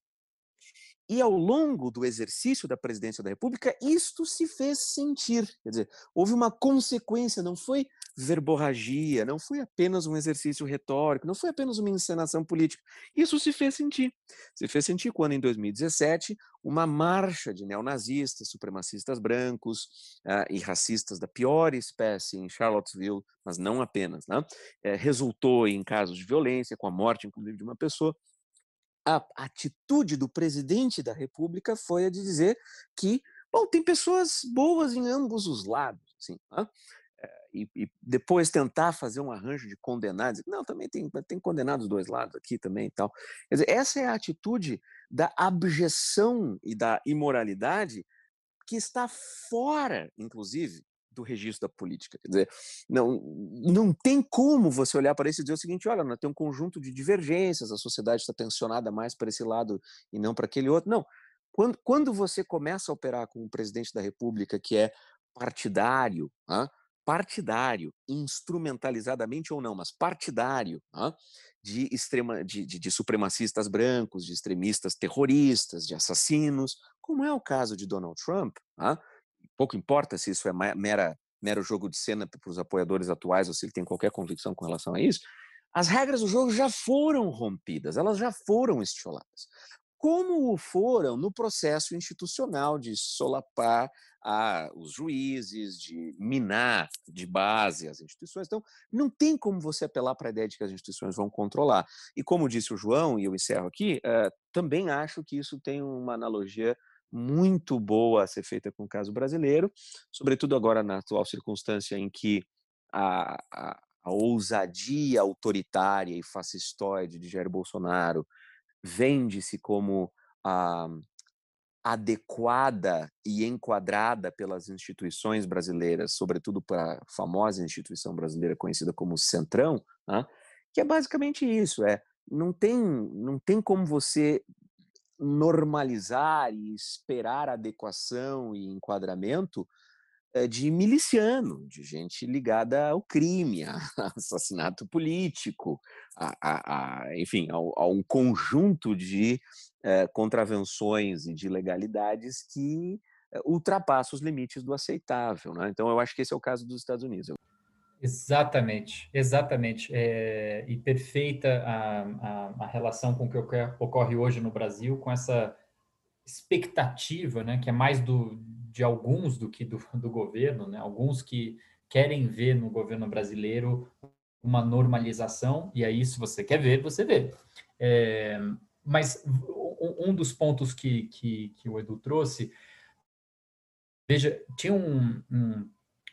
E ao longo do exercício da presidência da República, isto se fez sentir. Quer dizer, houve uma consequência, não foi verborragia, não foi apenas um exercício retórico, não foi apenas uma encenação política. Isso se fez sentir. Se fez sentir quando, em 2017, uma marcha de neonazistas, supremacistas brancos uh, e racistas da pior espécie em Charlottesville, mas não apenas, né, é, resultou em casos de violência, com a morte, inclusive, de uma pessoa a atitude do presidente da República foi a de dizer que, bom, tem pessoas boas em ambos os lados, assim, né? e, e, depois tentar fazer um arranjo de condenados. Não, também tem, tem condenados dos dois lados aqui também e tal. Quer dizer, essa é a atitude da abjeção e da imoralidade que está fora, inclusive, do registro da política. Quer dizer, não, não tem como você olhar para isso e dizer o seguinte: olha, nós temos um conjunto de divergências, a sociedade está tensionada mais para esse lado e não para aquele outro. Não. Quando, quando você começa a operar com um presidente da República que é partidário, ah, partidário, instrumentalizadamente ou não, mas partidário, ah, de, extrema, de, de, de supremacistas brancos, de extremistas terroristas, de assassinos, como é o caso de Donald Trump, ah, pouco importa se isso é mera, mero jogo de cena para os apoiadores atuais ou se ele tem qualquer convicção com relação a isso, as regras do jogo já foram rompidas, elas já foram estioladas. Como o foram no processo institucional de solapar a, os juízes, de minar de base as instituições. Então, não tem como você apelar para a ideia de que as instituições vão controlar. E como disse o João, e eu encerro aqui, uh, também acho que isso tem uma analogia muito boa a ser feita com o caso brasileiro, sobretudo agora na atual circunstância em que a, a, a ousadia autoritária e fascistoide de Jair Bolsonaro vende-se como a, adequada e enquadrada pelas instituições brasileiras, sobretudo para a famosa instituição brasileira conhecida como Centrão, né, que é basicamente isso, é não tem não tem como você normalizar e esperar adequação e enquadramento eh, de miliciano, de gente ligada ao crime, a assassinato político, a, a, a enfim, a, um conjunto de eh, contravenções e de legalidades que eh, ultrapassa os limites do aceitável. Né? Então, eu acho que esse é o caso dos Estados Unidos. Exatamente, exatamente. É, e perfeita a, a, a, relação com o que ocorre hoje no Brasil, com essa expectativa, né, que é mais do, de alguns do que do, do governo, né, alguns que querem ver no governo brasileiro uma normalização, e aí, se você quer ver, você vê. É, mas um dos pontos que, que, que, o Edu trouxe, veja, tinha um, um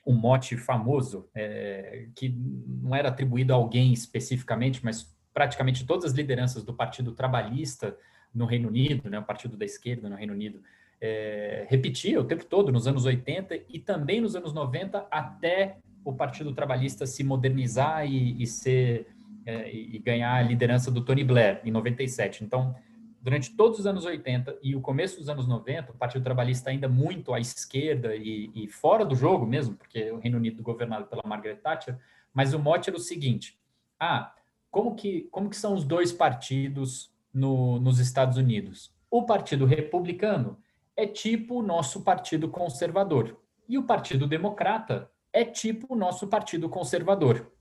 um mote famoso, é, que não era atribuído a alguém especificamente, mas praticamente todas as lideranças do Partido Trabalhista no Reino Unido, né, o Partido da Esquerda no Reino Unido, é, repetia o tempo todo, nos anos 80 e também nos anos 90, até o Partido Trabalhista se modernizar e, e ser é, e ganhar a liderança do Tony Blair em 97. Então, durante todos os anos 80 e o começo dos anos 90, o Partido Trabalhista ainda muito à esquerda e, e fora do jogo mesmo, porque o Reino Unido governado pela Margaret Thatcher, mas o mote era o seguinte: ah, como que, como que são os dois partidos no, nos Estados Unidos? O Partido Republicano é tipo o nosso Partido Conservador e o Partido Democrata é tipo o nosso Partido Conservador.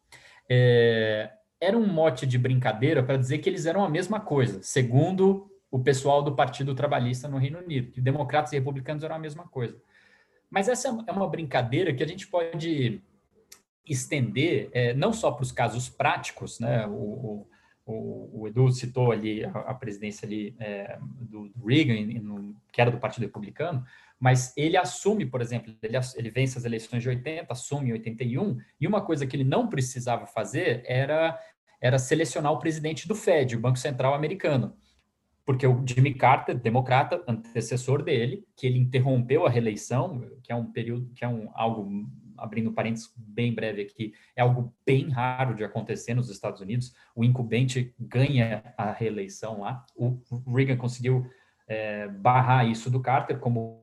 É, era um mote de brincadeira para dizer que eles eram a mesma coisa, segundo o pessoal do Partido Trabalhista no Reino Unido, que democratas e republicanos eram a mesma coisa. Mas essa é uma brincadeira que a gente pode estender é, não só para os casos práticos, né? O, o, o, Edu citou ali a, presidência ali é, do, Reagan, que era do Partido Republicano, mas ele assume, por exemplo, ele, ele vence as eleições de 80, assume em 81, e uma coisa que ele não precisava fazer era, era selecionar o presidente do Fed, o Banco Central americano porque o Jimmy Carter, democrata, antecessor dele, que ele interrompeu a reeleição, que é um período, que é um algo abrindo parênteses bem breve aqui, é algo bem raro de acontecer nos Estados Unidos. O incumbente ganha a reeleição lá. O Reagan conseguiu é, barrar isso do Carter, como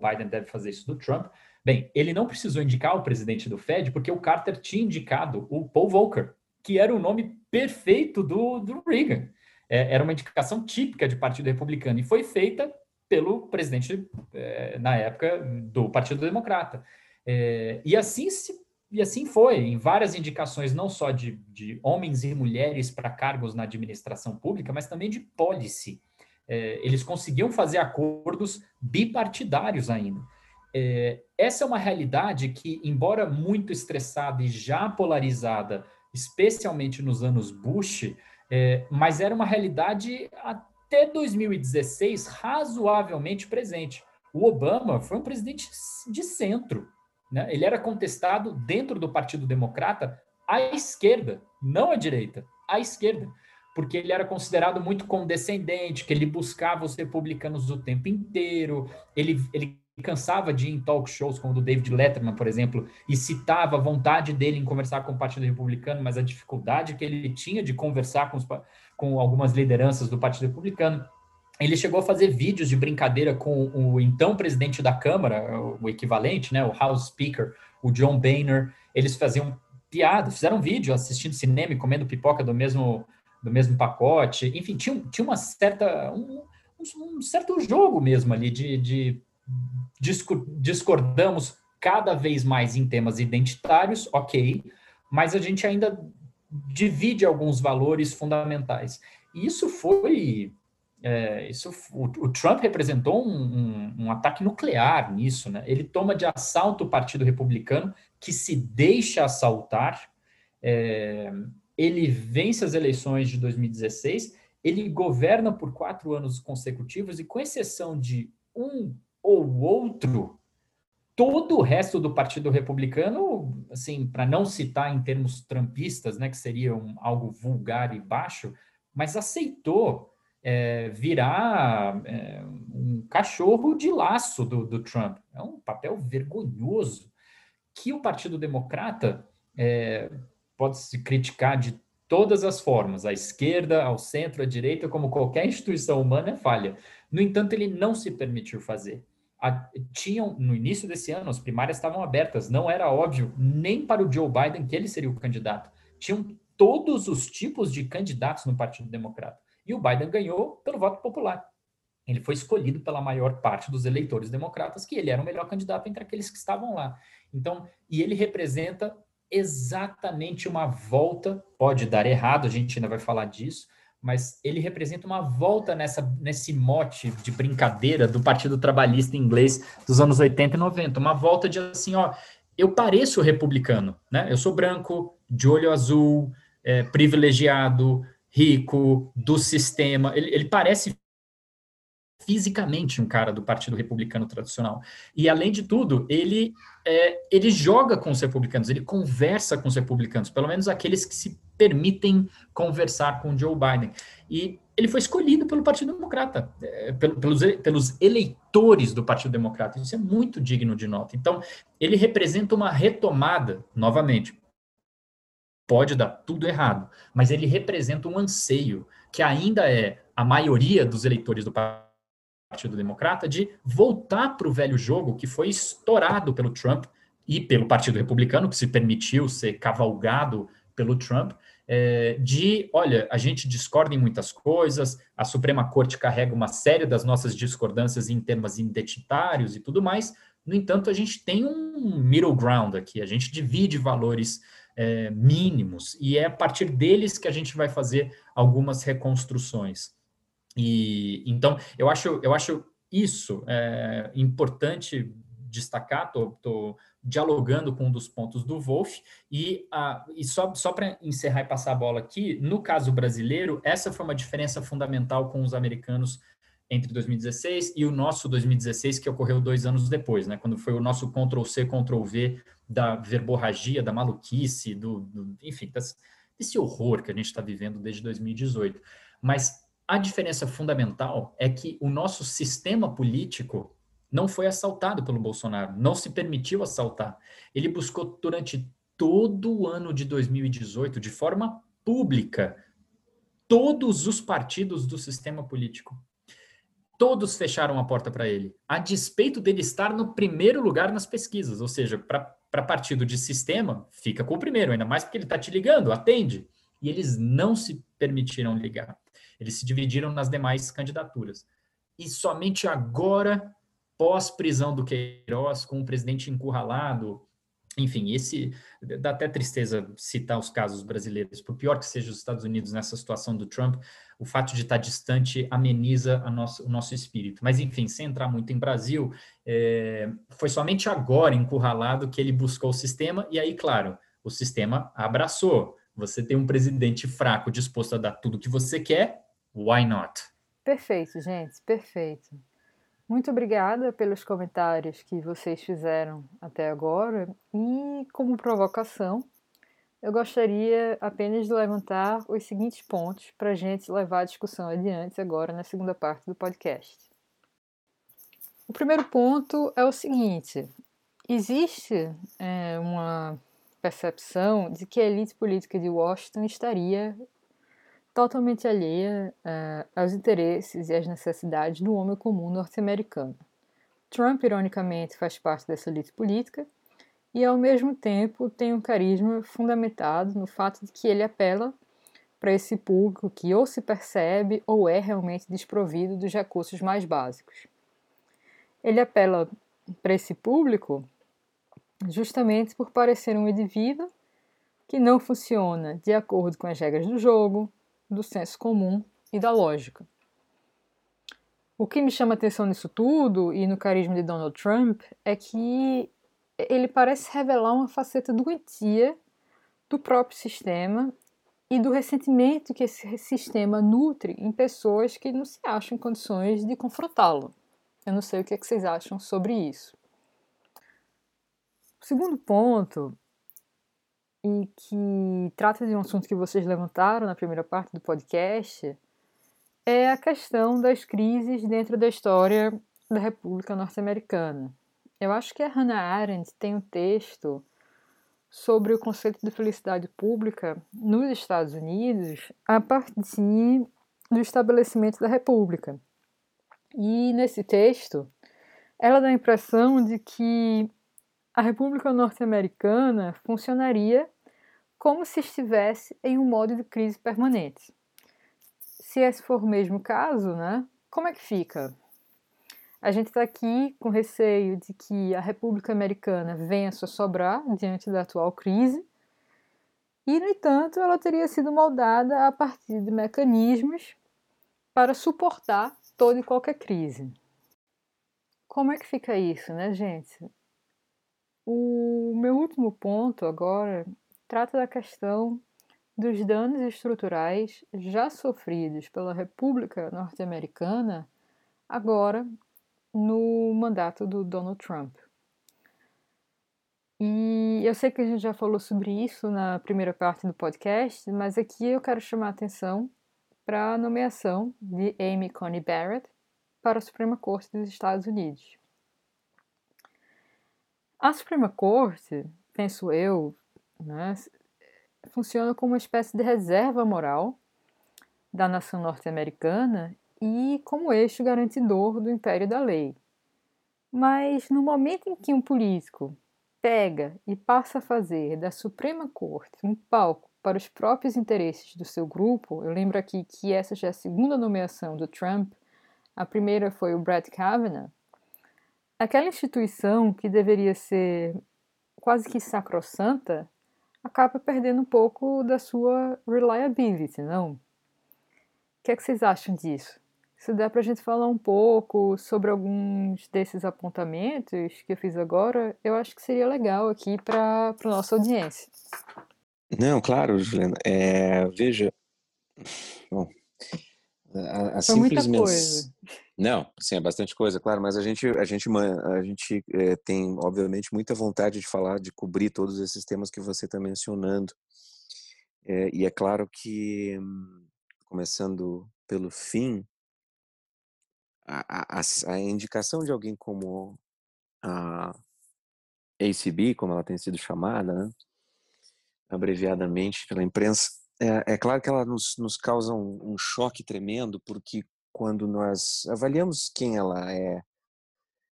Biden deve fazer isso do Trump. Bem, ele não precisou indicar o presidente do Fed, porque o Carter tinha indicado o Paul Volcker, que era o nome perfeito do, do Reagan é, era uma indicação típica de Partido Republicano e foi feita pelo presidente, é, na época, do Partido Democrata. É, e, assim se, e assim foi, em várias indicações, não só de, de homens e mulheres para cargos na administração pública, mas também de policy. É, eles conseguiam fazer acordos bipartidários ainda. É, essa é uma realidade que, embora muito estressada e já polarizada, especialmente nos anos Bush, É, mas era uma realidade até 2016 razoavelmente presente. O Obama foi um presidente de centro. Né? Ele era contestado dentro do Partido Democrata à esquerda, não à direita, à esquerda, porque ele era considerado muito condescendente, que ele buscava os republicanos o tempo inteiro, ele, ele cansava de ir em talk shows como o do David Letterman, por exemplo, e citava a vontade dele em conversar com o Partido Republicano, mas a dificuldade que ele tinha de conversar com, os, com algumas lideranças do Partido Republicano. Ele chegou a fazer vídeos de brincadeira com o então presidente da Câmara, o equivalente, né, o House Speaker, o John Boehner. Eles faziam piada, fizeram vídeo assistindo cinema e comendo pipoca do mesmo do mesmo pacote. Enfim, tinha, tinha uma certa um, um certo jogo mesmo ali de, de discordamos cada vez mais em temas identitários, ok, mas a gente ainda divide alguns valores fundamentais. E isso foi. É, isso, o, o, Trump representou um, um, um, ataque nuclear nisso, né? Ele toma de assalto o Partido Republicano, que se deixa assaltar. É, ele vence as eleições de 2016, ele governa por quatro anos consecutivos, e com exceção de um ou outro, todo o resto do Partido Republicano, assim, para não citar em termos trampistas, né, que seria um, algo vulgar e baixo, mas aceitou é, virar é, um cachorro de laço do, do, Trump. É um papel vergonhoso que o Partido Democrata é, pode se criticar de todas as formas, à esquerda, ao centro, à direita, como qualquer instituição humana é falha. No entanto, ele não se permitiu fazer a, tinham, no início desse ano, as primárias estavam abertas, não era óbvio nem para o Joe Biden que ele seria o candidato. Tinham todos os tipos de candidatos no Partido Democrata. E o Biden ganhou pelo voto popular. Ele foi escolhido pela maior parte dos eleitores democratas que ele era o melhor candidato entre aqueles que estavam lá. Então, e ele representa exatamente uma volta, pode dar errado, a gente ainda vai falar disso, mas ele representa uma volta nessa, nesse mote de brincadeira do Partido Trabalhista inglês dos anos 80 e 90, uma volta de assim, ó, eu pareço republicano, né? Eu sou branco, de olho azul, é, privilegiado, rico, do sistema. Ele, ele parece fisicamente um cara do Partido Republicano tradicional. E, além de tudo, ele, é, ele joga com os republicanos, ele conversa com os republicanos, pelo menos aqueles que se permitem conversar com Joe Biden. E ele foi escolhido pelo Partido Democrata, é, pelos, pelos eleitores do Partido Democrata. Isso é muito digno de nota. Então, ele representa uma retomada, novamente. Pode dar tudo errado, mas ele representa um anseio que ainda é a maioria dos eleitores do Partido Partido Democrata de voltar para o velho jogo que foi estourado pelo Trump e pelo Partido Republicano, que se permitiu ser cavalgado pelo Trump, é, de, olha, a gente discorda em muitas coisas, a Suprema Corte carrega uma série das nossas discordâncias em termos identitários e tudo mais, no entanto, a gente tem um middle ground aqui, a gente divide valores é, mínimos, e é a partir deles que a gente vai fazer algumas reconstruções. E então eu acho, eu acho isso é, importante destacar. Estou dialogando com um dos pontos do Wolf e, a, e só, só para encerrar e passar a bola aqui, no caso brasileiro, essa foi uma diferença fundamental com os americanos entre 2016 e o nosso 2016, que ocorreu dois anos depois, né? Quando foi o nosso Ctrl-C, Ctrl-V da verborragia, da maluquice, do, do enfim, desse, desse horror que a gente está vivendo desde 2018. Mas a diferença fundamental é que o nosso sistema político não foi assaltado pelo Bolsonaro, não se permitiu assaltar. Ele buscou durante todo o ano de 2018, de forma pública, todos os partidos do sistema político. Todos fecharam a porta para ele, a despeito dele estar no primeiro lugar nas pesquisas, ou seja, para partido de sistema, fica com o primeiro, ainda mais porque ele está te ligando, atende. E eles não se permitiram ligar. Eles se dividiram nas demais candidaturas. E somente agora, pós-prisão do Queiroz, com o presidente encurralado, enfim, esse dá até tristeza citar os casos brasileiros. Por pior que seja os Estados Unidos nessa situação do Trump, o fato de estar distante ameniza nosso, o nosso espírito. Mas, enfim, sem entrar muito em Brasil, é, foi somente agora, encurralado, que ele buscou o sistema, e aí, claro, o sistema abraçou Você tem um presidente fraco disposto a dar tudo o que você quer, why not? Perfeito, gente, perfeito. Muito obrigada pelos comentários que vocês fizeram até agora e, como provocação, eu gostaria apenas de levantar os seguintes pontos para a gente levar a discussão adiante agora na segunda parte do podcast. O primeiro ponto é o seguinte: existe é, uma percepção de que a elite política de Washington estaria totalmente alheia uh, aos interesses e às necessidades do homem comum norte-americano. Trump, ironicamente, faz parte dessa elite política e, ao mesmo tempo, tem um carisma fundamentado no fato de que ele apela para esse público que ou se percebe ou é realmente desprovido dos recursos mais básicos. Ele apela para esse público justamente por parecer um indivíduo que não funciona de acordo com as regras do jogo, do senso comum e da lógica. O que me chama atenção nisso tudo e no carisma de Donald Trump é que ele parece revelar uma faceta doentia do próprio sistema e do ressentimento que esse sistema nutre em pessoas que não se acham em condições de confrontá-lo. Eu não sei o que, é que vocês acham sobre isso. O segundo ponto, e que trata de um assunto que vocês levantaram na primeira parte do podcast, é a questão das crises dentro da história da República Norte-Americana. Eu acho que a Hannah Arendt tem um texto sobre o conceito de felicidade pública nos Estados Unidos a partir do estabelecimento da República. E nesse texto, ela dá a impressão de que a República Norte-Americana funcionaria como se estivesse em um modo de crise permanente. Se esse for o mesmo caso, né, como é que fica? A gente está aqui com receio de que a República Americana venha a sobrar diante da atual crise, e, no entanto, ela teria sido moldada a partir de mecanismos para suportar toda e qualquer crise. Como é que fica isso, né, gente? O meu último ponto agora trata da questão dos danos estruturais já sofridos pela República Norte-Americana agora no mandato do Donald Trump. E eu sei que a gente já falou sobre isso na primeira parte do podcast, mas aqui eu quero chamar a atenção para a nomeação de Amy Coney Barrett para a Suprema Corte dos Estados Unidos. A Suprema Corte, penso eu, né, funciona como uma espécie de reserva moral da nação norte-americana e como eixo garantidor do império da lei. Mas no momento em que um político pega e passa a fazer da Suprema Corte um palco para os próprios interesses do seu grupo, eu lembro aqui que essa já é a segunda nomeação do Trump, a primeira foi o Brett Kavanaugh, aquela instituição que deveria ser quase que sacrossanta acaba perdendo um pouco da sua reliability, não? O que, é que vocês acham disso? Se der para a gente falar um pouco sobre alguns desses apontamentos que eu fiz agora, eu acho que seria legal aqui para a nossa audiência. Não, claro, Juliana. É, veja, bom, a, a coisa. Não, sim, é bastante coisa, claro, mas a gente, a gente, a gente é, tem, obviamente, muita vontade de falar, de cobrir todos esses temas que você está mencionando. É, e é claro que, começando pelo fim, a, a, a indicação de alguém como a ACB, como ela tem sido chamada, né, abreviadamente pela imprensa, é, é, claro que ela nos, nos causa um, um, choque tremendo, porque quando nós avaliamos quem ela é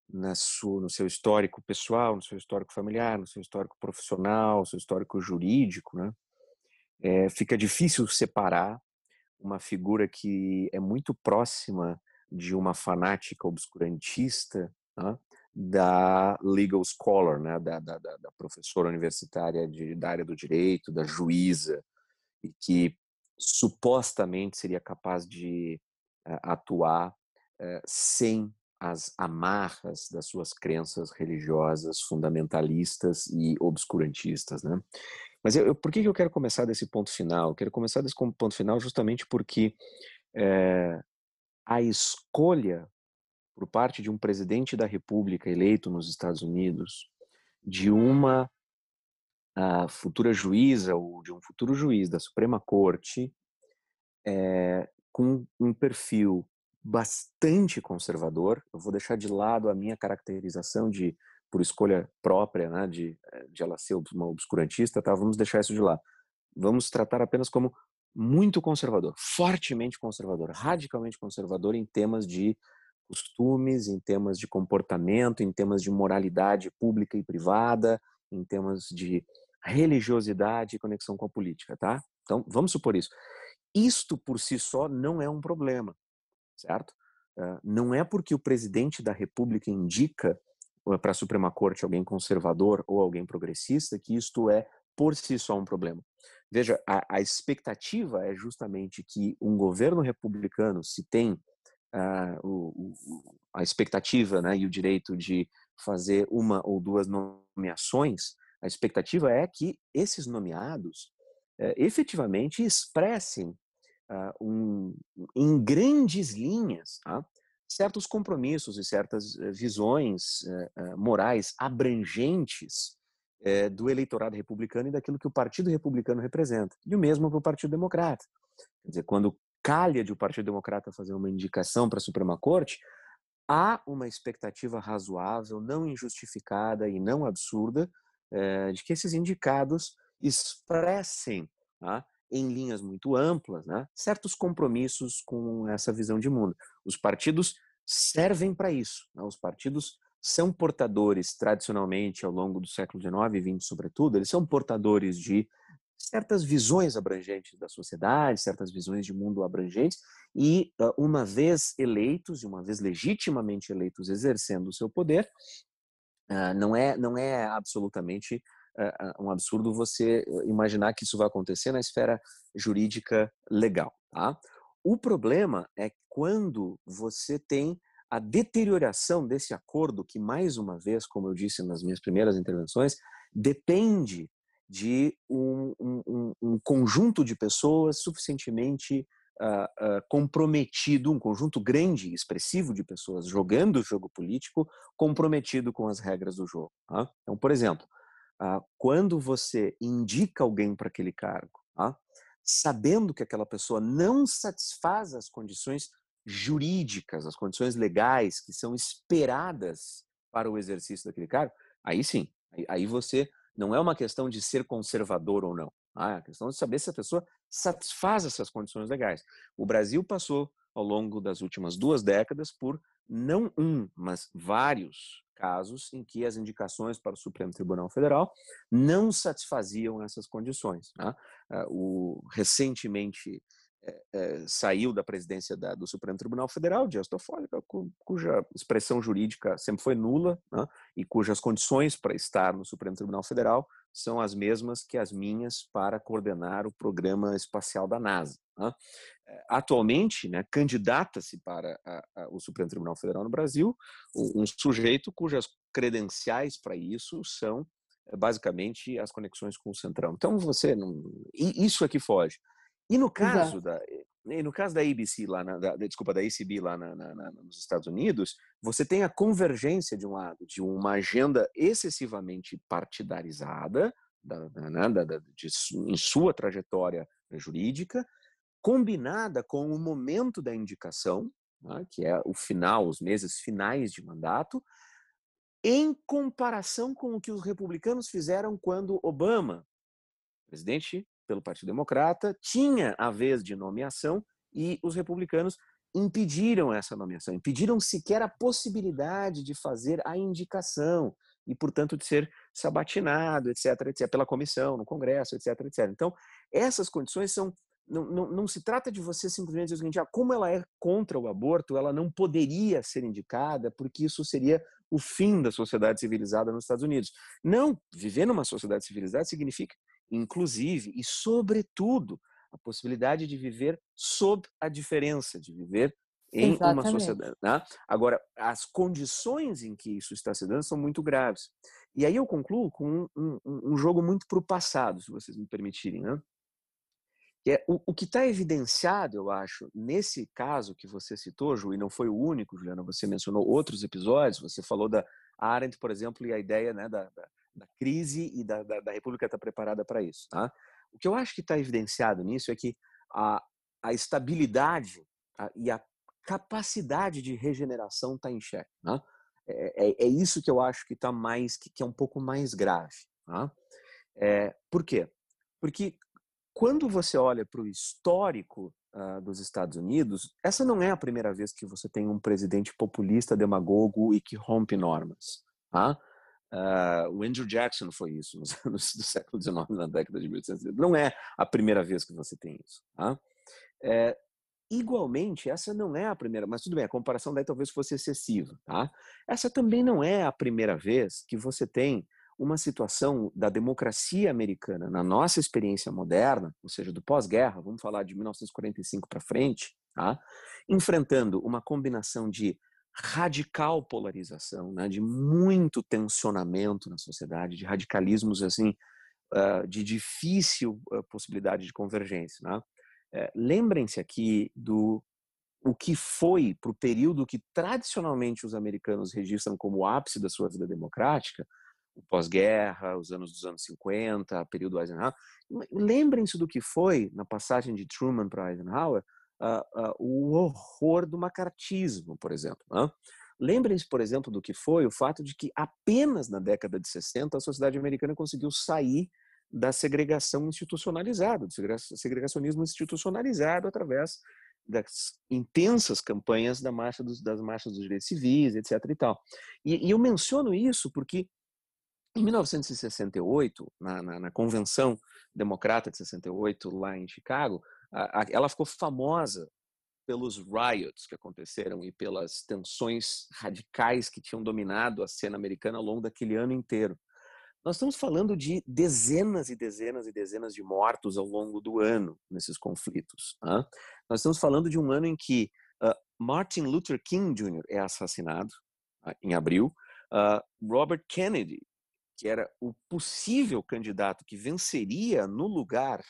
na sua, no seu histórico pessoal, no seu histórico familiar, no seu histórico profissional, no seu histórico jurídico, né, é, fica difícil separar uma figura que é muito próxima de uma fanática obscurantista né, da legal scholar, né, da, da, da professora universitária de, da área do direito, da juíza, e que supostamente seria capaz de uh, atuar uh, sem as amarras das suas crenças religiosas fundamentalistas e obscurantistas, né? Mas eu, eu, por que eu quero começar desse ponto final? Eu quero começar desse ponto final justamente porque é, a escolha por parte de um presidente da República eleito nos Estados Unidos de uma uh, futura juíza ou de um futuro juiz da Suprema Corte é, com um perfil bastante conservador. Eu vou deixar de lado a minha caracterização de por escolha própria, né, de, eh, de ela ser uma obscurantista, tá? Vamos deixar isso de lado. Vamos tratar apenas como muito conservador, fortemente conservador, radicalmente conservador em temas de costumes, em temas de comportamento, em temas de moralidade pública e privada, em temas de religiosidade e conexão com a política, tá? Então, vamos supor isso. Isto por si só não é um problema, certo? Não é porque o presidente da República indica para a Suprema Corte alguém conservador ou alguém progressista que isto é por si só um problema. Veja, a, a expectativa é justamente que um governo republicano, se tem uh, o, o, a expectativa né, e o direito de fazer uma ou duas nomeações, a expectativa é que esses nomeados uh, efetivamente expressem uh, um, em grandes linhas tá, certos compromissos e certas eh, visões uh, morais abrangentes é, do eleitorado republicano e daquilo que o Partido Republicano representa. E o mesmo para o Partido Democrata. Quer dizer, quando calha de o Partido Democrata fazer uma indicação para a Suprema Corte, há uma expectativa razoável, não injustificada e não absurda, é, de que esses indicados expressem, tá, em linhas muito amplas, né, certos compromissos com essa visão de mundo. Os partidos servem para isso. Né, os partidos são portadores, tradicionalmente, ao longo do século XIX e XX, sobretudo, eles são portadores de certas visões abrangentes da sociedade, certas visões de mundo abrangentes, e uma vez eleitos, e uma vez legitimamente eleitos exercendo o seu poder, não é, não é absolutamente um absurdo você imaginar que isso vai acontecer na esfera jurídica legal. Tá? O problema é quando você tem a deterioração desse acordo, que mais uma vez, como eu disse nas minhas primeiras intervenções, depende de um, um, um conjunto de pessoas suficientemente uh, uh, comprometido, um conjunto grande e expressivo de pessoas jogando o jogo político, comprometido com as regras do jogo. Tá? Então, por exemplo, uh, quando você indica alguém para aquele cargo, tá? sabendo que aquela pessoa não satisfaz as condições jurídicas, as condições legais que são esperadas para o exercício daquele cargo, aí sim, aí, aí você não é uma questão de ser conservador ou não. Ah, é a questão de saber se a pessoa satisfaz essas condições legais. O Brasil passou, ao longo das últimas duas décadas, por não um, mas vários casos em que as indicações para o Supremo Tribunal Federal não satisfaziam essas condições. Né? Ah, o, recentemente, é, é, saiu da presidência da, do Supremo Tribunal Federal, Dias Toffoli, cu, cuja expressão jurídica sempre foi nula né, e cujas condições para estar no Supremo Tribunal Federal são as mesmas que as minhas para coordenar o programa espacial da NASA. Né. Eh, atualmente, né, candidata-se para a, a, o Supremo Tribunal Federal no Brasil um sujeito cujas credenciais para isso são basicamente as conexões com o Centrão. Então você não, isso aqui foge. E no caso da e no caso da ABC lá na, da, desculpa da ACB lá na, na, nos Estados Unidos, você tem a convergência de um lado de uma agenda excessivamente partidarizada da, da, de, em sua trajetória jurídica, combinada com o momento da indicação, né, que é o final, os meses finais de mandato, em comparação com o que os republicanos fizeram quando Obama, presidente pelo Partido Democrata, tinha a vez de nomeação e os republicanos impediram essa nomeação, impediram sequer a possibilidade de fazer a indicação e, portanto, de ser sabatinado, etc., etc., pela comissão, no Congresso, etc., etc. Então, essas condições são não, não, não, se trata de você simplesmente dizer o seguinte, ah, como ela é contra o aborto, ela não poderia ser indicada, porque isso seria o fim da sociedade civilizada nos Estados Unidos. Não, viver numa sociedade civilizada significa inclusive e sobretudo a possibilidade de viver sob a diferença, de viver em Exatamente. uma sociedade. Né? Agora, as condições em que isso está se dando são muito graves. E aí eu concluo com um, um, um jogo muito para o passado, se vocês me permitirem. Né? É, o, o que está evidenciado, eu acho, nesse caso que você citou, Ju, e não foi o único, Juliana, você mencionou outros episódios, você falou da Arendt, por exemplo, e a ideia né, da, da, da crise e da, da, da República estar tá preparada para isso. Tá? O que eu acho que está evidenciado nisso é que a, a estabilidade a, e a capacidade de regeneração está em xeque. Né? É, é, é, isso que eu acho que está mais que, que, é um pouco mais grave. Tá? É, por quê? Porque quando você olha para o histórico uh, dos Estados Unidos, essa não é a primeira vez que você tem um presidente populista, demagogo e que rompe normas. Tá? Uh, o Andrew Jackson foi isso nos anos do século XIX, na década de 1800. Não é a primeira vez que você tem isso. Tá? É, igualmente, essa não é a primeira, mas tudo bem, a comparação daí talvez fosse excessiva. Tá? Essa também não é a primeira vez que você tem uma situação da democracia americana na nossa experiência moderna, ou seja, do pós-guerra, vamos falar de 1945 para frente, tá? enfrentando uma combinação de radical polarização, né, de muito tensionamento na sociedade, de radicalismos assim, uh, de difícil uh, possibilidade de convergência. Né? Uh, Lembrem-se aqui do o que foi para o período que tradicionalmente os americanos registram como o ápice da sua vida democrática, o pós-guerra, os anos dos anos 50, período Eisenhower. Lembrem-se do que foi, na passagem de Truman para Eisenhower, uh, uh, o horror do macartismo, por exemplo. Né? Lembrem-se, por exemplo, do que foi o fato de que apenas na década de 60 a sociedade americana conseguiu sair da segregação institucionalizada, do segregacionismo institucionalizado através das intensas campanhas da marcha dos, das marchas dos direitos civis, etc. E, tal. E, e eu menciono isso porque em 1968, na, na, na, Convenção Democrata de 68, lá em Chicago, ela ficou famosa pelos riots que aconteceram e pelas tensões radicais que tinham dominado a cena americana ao longo daquele ano inteiro. Nós estamos falando de dezenas e dezenas e dezenas de mortos ao longo do ano nesses conflitos. Né? Nós estamos falando de um ano em que uh, Martin Luther King Jr. é assassinado, uh, em abril, uh, Robert Kennedy que era o possível candidato que venceria no lugar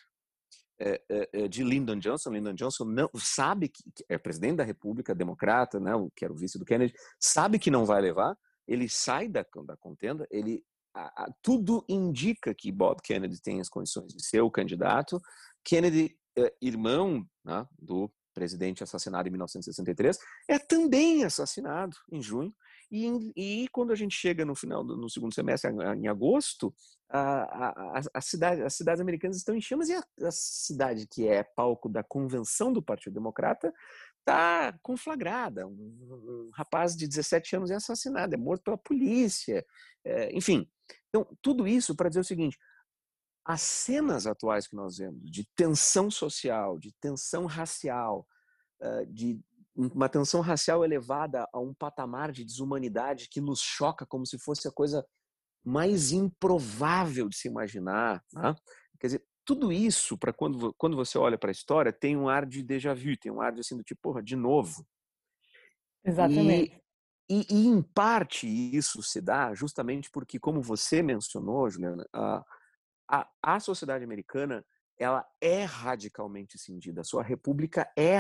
de Lyndon Johnson. Lyndon Johnson não sabe que é presidente da República Democrata, né, que era o vice do Kennedy, sabe que não vai levar. Ele sai da, da contenda. Ele a, a, tudo indica que Bob Kennedy tem as condições de ser o candidato. Kennedy, é, irmão né, do presidente assassinado em 1963, é também assassinado em junho. E, e quando a gente chega no final do no segundo semestre, em agosto, a, a, a cidade, as cidades americanas estão em chamas e a, a cidade que é palco da convenção do Partido Democrata está conflagrada. Um, um, rapaz de 17 anos é assassinado, é morto pela polícia, é, enfim. Então, tudo isso para dizer o seguinte: as cenas atuais que nós vemos de tensão social, de tensão racial, de uma tensão racial elevada a um patamar de desumanidade que nos choca como se fosse a coisa mais improvável de se imaginar. Né? Quer dizer, tudo isso, para quando, quando você olha para a história, tem um ar de déjà vu, tem um ar de assim, do tipo, porra, de novo. Exatamente. E, e, e, em parte isso se dá justamente porque, como você mencionou, Juliana, a, a, a sociedade americana ela é radicalmente cindida, a sua república é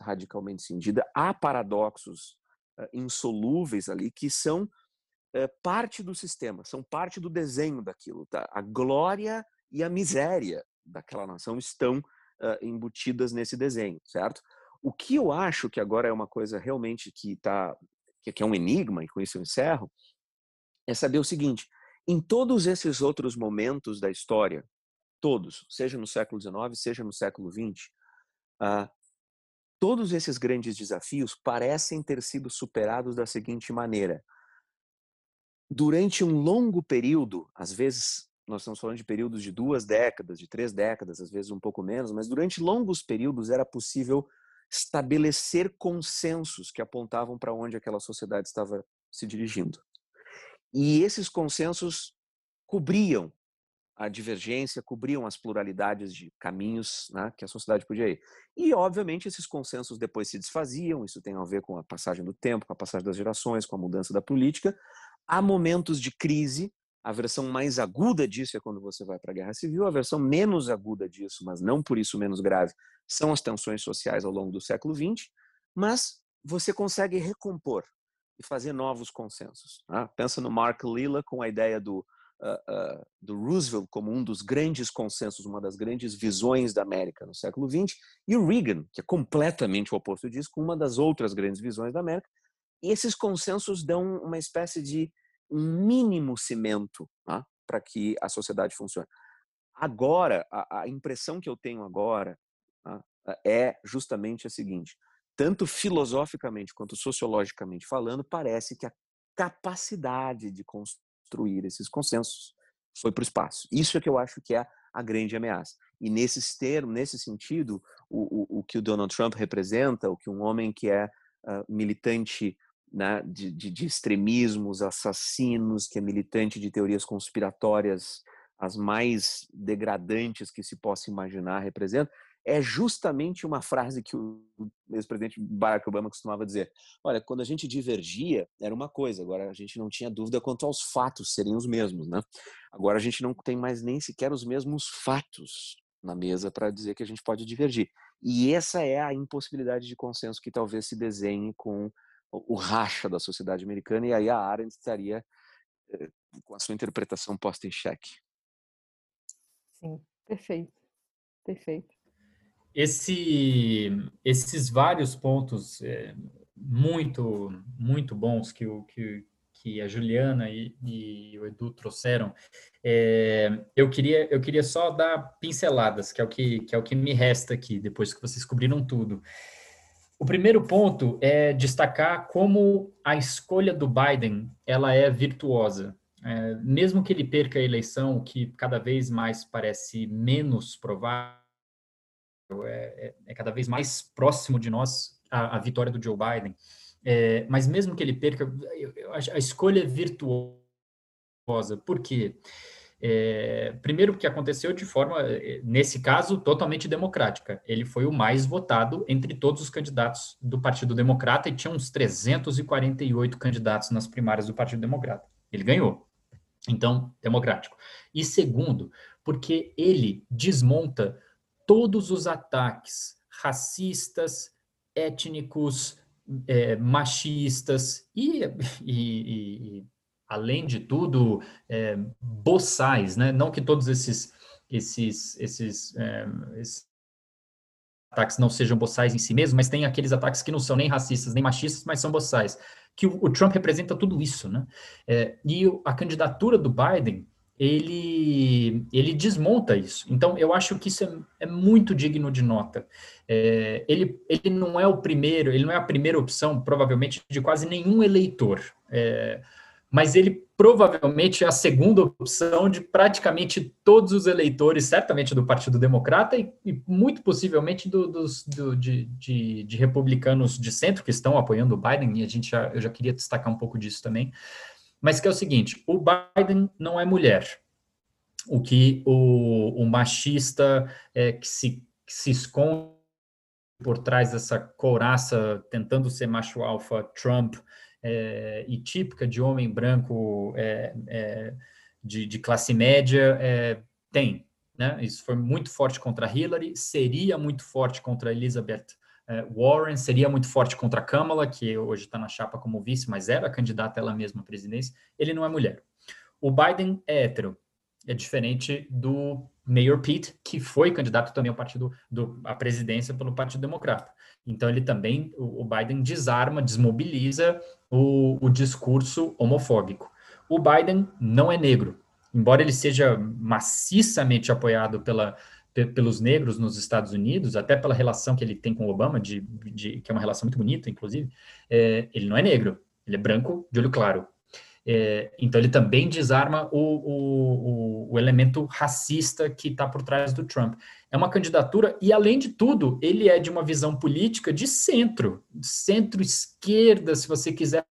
radicalmente cindida. Há paradoxos uh, insolúveis ali que são uh, parte do sistema, são parte do desenho daquilo. Tá? A glória e a miséria daquela nação estão uh, embutidas nesse desenho, certo? O que eu acho que agora é uma coisa realmente que está que é um enigma, e com isso eu encerro, é saber o seguinte: em todos esses outros momentos da história, todos, seja no século XIX, seja no século XX, ah, todos esses grandes desafios parecem ter sido superados da seguinte maneira. Durante um longo período, às vezes nós estamos falando de períodos de duas décadas, de três décadas, às vezes um pouco menos, mas durante longos períodos era possível estabelecer consensos que apontavam para onde aquela sociedade estava se dirigindo. E esses consensos cobriam a divergência, cobriam as pluralidades de caminhos né, que a sociedade podia ir. E, obviamente, esses consensos depois se desfaziam, isso tem a ver com a passagem do tempo, com a passagem das gerações, com a mudança da política. Há momentos de crise, a versão mais aguda disso é quando você vai para a guerra civil, a versão menos aguda disso, mas não por isso menos grave, são as tensões sociais ao longo do século XX, mas você consegue recompor e fazer novos consensos. Né? Pensa no Mark Lilla com a ideia do uh, do Roosevelt como um dos grandes consensos, uma das grandes visões da América no século XX, e Reagan, que é completamente o oposto disso, com uma das outras grandes visões da América. E esses consensos dão uma espécie de um mínimo cimento tá? para que a sociedade funcione. Agora, a, a, impressão que eu tenho agora tá? é justamente a seguinte: tanto filosoficamente quanto sociologicamente falando, parece que a capacidade de construir esses consensos foi para o espaço. Isso é que eu acho que é a grande ameaça. E nesses termos, nesse sentido, o, o, o que o Donald Trump representa, o que um homem que é uh, militante né, de, de, de, extremismos, assassinos, que é militante de teorias conspiratórias as mais degradantes que se possa imaginar representa, é justamente uma frase que o ex-presidente Barack Obama costumava dizer. Olha, quando a gente divergia, era uma coisa, agora a gente não tinha dúvida quanto aos fatos serem os mesmos, né? Agora a gente não tem mais nem sequer os mesmos fatos na mesa para dizer que a gente pode divergir. E essa é a impossibilidade de consenso que talvez se desenhe com o racha da sociedade americana, e aí a Arendt estaria eh, com a sua interpretação posta em xeque. Sim, perfeito, perfeito. Esse, esses vários pontos é, muito, muito bons que, o, que, que a Juliana e, e o Edu trouxeram, é, eu, queria, eu queria só dar pinceladas, que é, o que, que é o que me resta aqui, depois que vocês cobriram tudo. O primeiro ponto é destacar como a escolha do Biden ela é virtuosa. É, mesmo que ele perca a eleição, que cada vez mais parece menos provável, é, é, é, cada vez mais próximo de nós a, a vitória do Joe Biden. É, mas mesmo que ele perca, eu, a escolha é virtuosa. Por quê? É, primeiro, que aconteceu de forma, é, nesse caso, totalmente democrática. Ele foi o mais votado entre todos os candidatos do Partido Democrata e tinha uns 348 candidatos nas primárias do Partido Democrata. Ele ganhou. Então, democrático. E segundo, porque ele desmonta todos os ataques racistas, étnicos, é, machistas e, e, e, além de tudo, é, boçais, né? Não que todos esses, esses, esses, é, esses ataques não sejam boçais em si mesmos, mas tem aqueles ataques que não são nem racistas nem machistas, mas são boçais. Que o, o Trump representa tudo isso, né? É, e a candidatura do Biden ele, ele desmonta isso. Então, eu acho que isso é, é muito digno de nota. É, ele, ele não é o primeiro, ele não é a primeira opção, provavelmente, de quase nenhum eleitor. É, mas ele provavelmente é a segunda opção de praticamente todos os eleitores, certamente do Partido Democrata e, e muito possivelmente do, dos, do, de, de, de, republicanos de centro que estão apoiando o Biden, e a gente já, eu já queria destacar um pouco disso também mas que é o seguinte: o Biden não é mulher. O que o, o machista é, que, se, que se esconde por trás dessa couraça tentando ser macho alfa Trump é, e típica de homem branco é, é, de, de, classe média é, tem. Né? Isso foi muito forte contra Hillary, seria muito forte contra Elizabeth Warren seria muito forte contra Kamala, que hoje está na chapa como vice, mas era candidata ela mesma à presidência. Ele não é mulher. O Biden é hétero. É diferente do Mayor Pete, que foi candidato também ao partido do, à presidência pelo Partido Democrata. Então ele também, o, o Biden desarma, desmobiliza o, o discurso homofóbico. O Biden não é negro, embora ele seja maciçamente apoiado pela pelos negros nos Estados Unidos, até pela relação que ele tem com o Obama, de, de que é uma relação muito bonita, inclusive, é, ele não é negro, ele é branco, de olho claro. É, então, ele também desarma o, o, o elemento racista que está por trás do Trump. É uma candidatura, e além de tudo, ele é de uma visão política de centro, centro-esquerda, se você quiser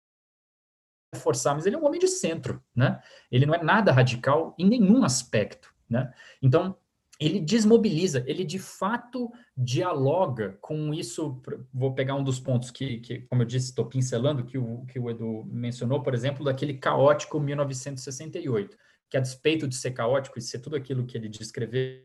forçar, mas ele é um homem de centro, né? Ele não é nada radical em nenhum aspecto né? Então, ele desmobiliza, ele de fato dialoga com isso. Vou pegar um dos pontos que, que como eu disse, estou pincelando, que o, que o Edu mencionou, por exemplo, daquele caótico 1968, que a despeito de ser caótico e ser tudo aquilo que ele descreveu,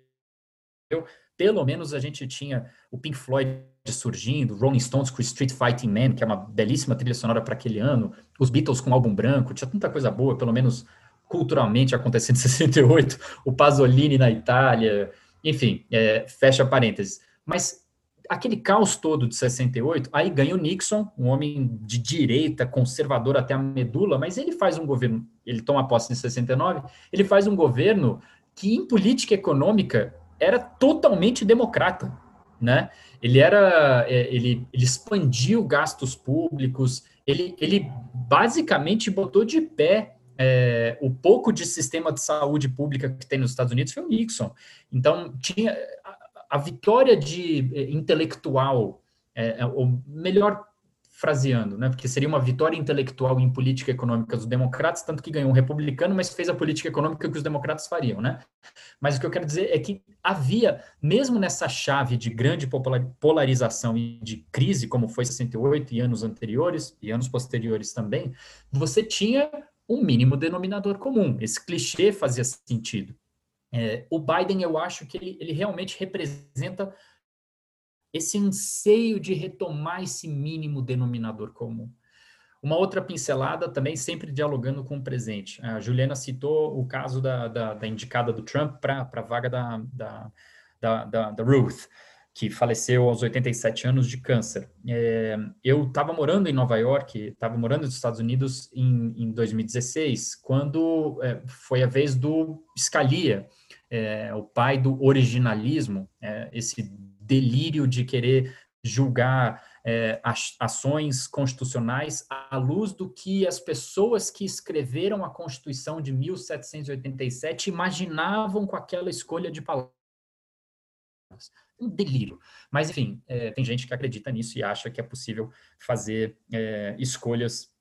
pelo menos a gente tinha o Pink Floyd surgindo, Rolling Stones com Street Fighting Man, que é uma belíssima trilha sonora para aquele ano, os Beatles com álbum branco, tinha tanta coisa boa, pelo menos culturalmente acontecendo em 68, o Pasolini na Itália, enfim, é, fecha parênteses. Mas aquele caos todo de 68, aí ganha o Nixon, um homem de direita, conservador até a medula, mas ele faz um governo, ele toma posse em 69, ele faz um governo que em política econômica era totalmente democrata, né? Ele era, é, ele, ele expandiu gastos públicos, ele, ele basicamente botou de pé é, o pouco de sistema de saúde pública que tem nos Estados Unidos foi o Nixon. Então, tinha a, a vitória de é, intelectual, é, é, ou melhor fraseando, né, porque seria uma vitória intelectual em política econômica dos democratas, tanto que ganhou um republicano, mas fez a política econômica que os democratas fariam, né? Mas o que eu quero dizer é que havia, mesmo nessa chave de grande polarização e de crise, como foi 68 e anos anteriores, e anos posteriores também, você tinha um mínimo denominador comum. Esse clichê fazia sentido. É, o Biden, eu acho que ele, ele realmente representa esse anseio de retomar esse mínimo denominador comum. Uma outra pincelada também, sempre dialogando com o presente. A Juliana citou o caso da, da, da indicada do Trump para a vaga da, da, da, da Ruth que faleceu aos 87 anos de câncer. É, eu estava morando em Nova York, estava morando nos Estados Unidos em, em 2016, quando é, foi a vez do Scalia, é, o pai do originalismo, é, esse delírio de querer julgar é, ações constitucionais à luz do que as pessoas que escreveram a Constituição de 1787 imaginavam com aquela escolha de palavras um delírio. Mas, enfim, é, tem gente que acredita nisso e acha que é possível fazer é, escolhas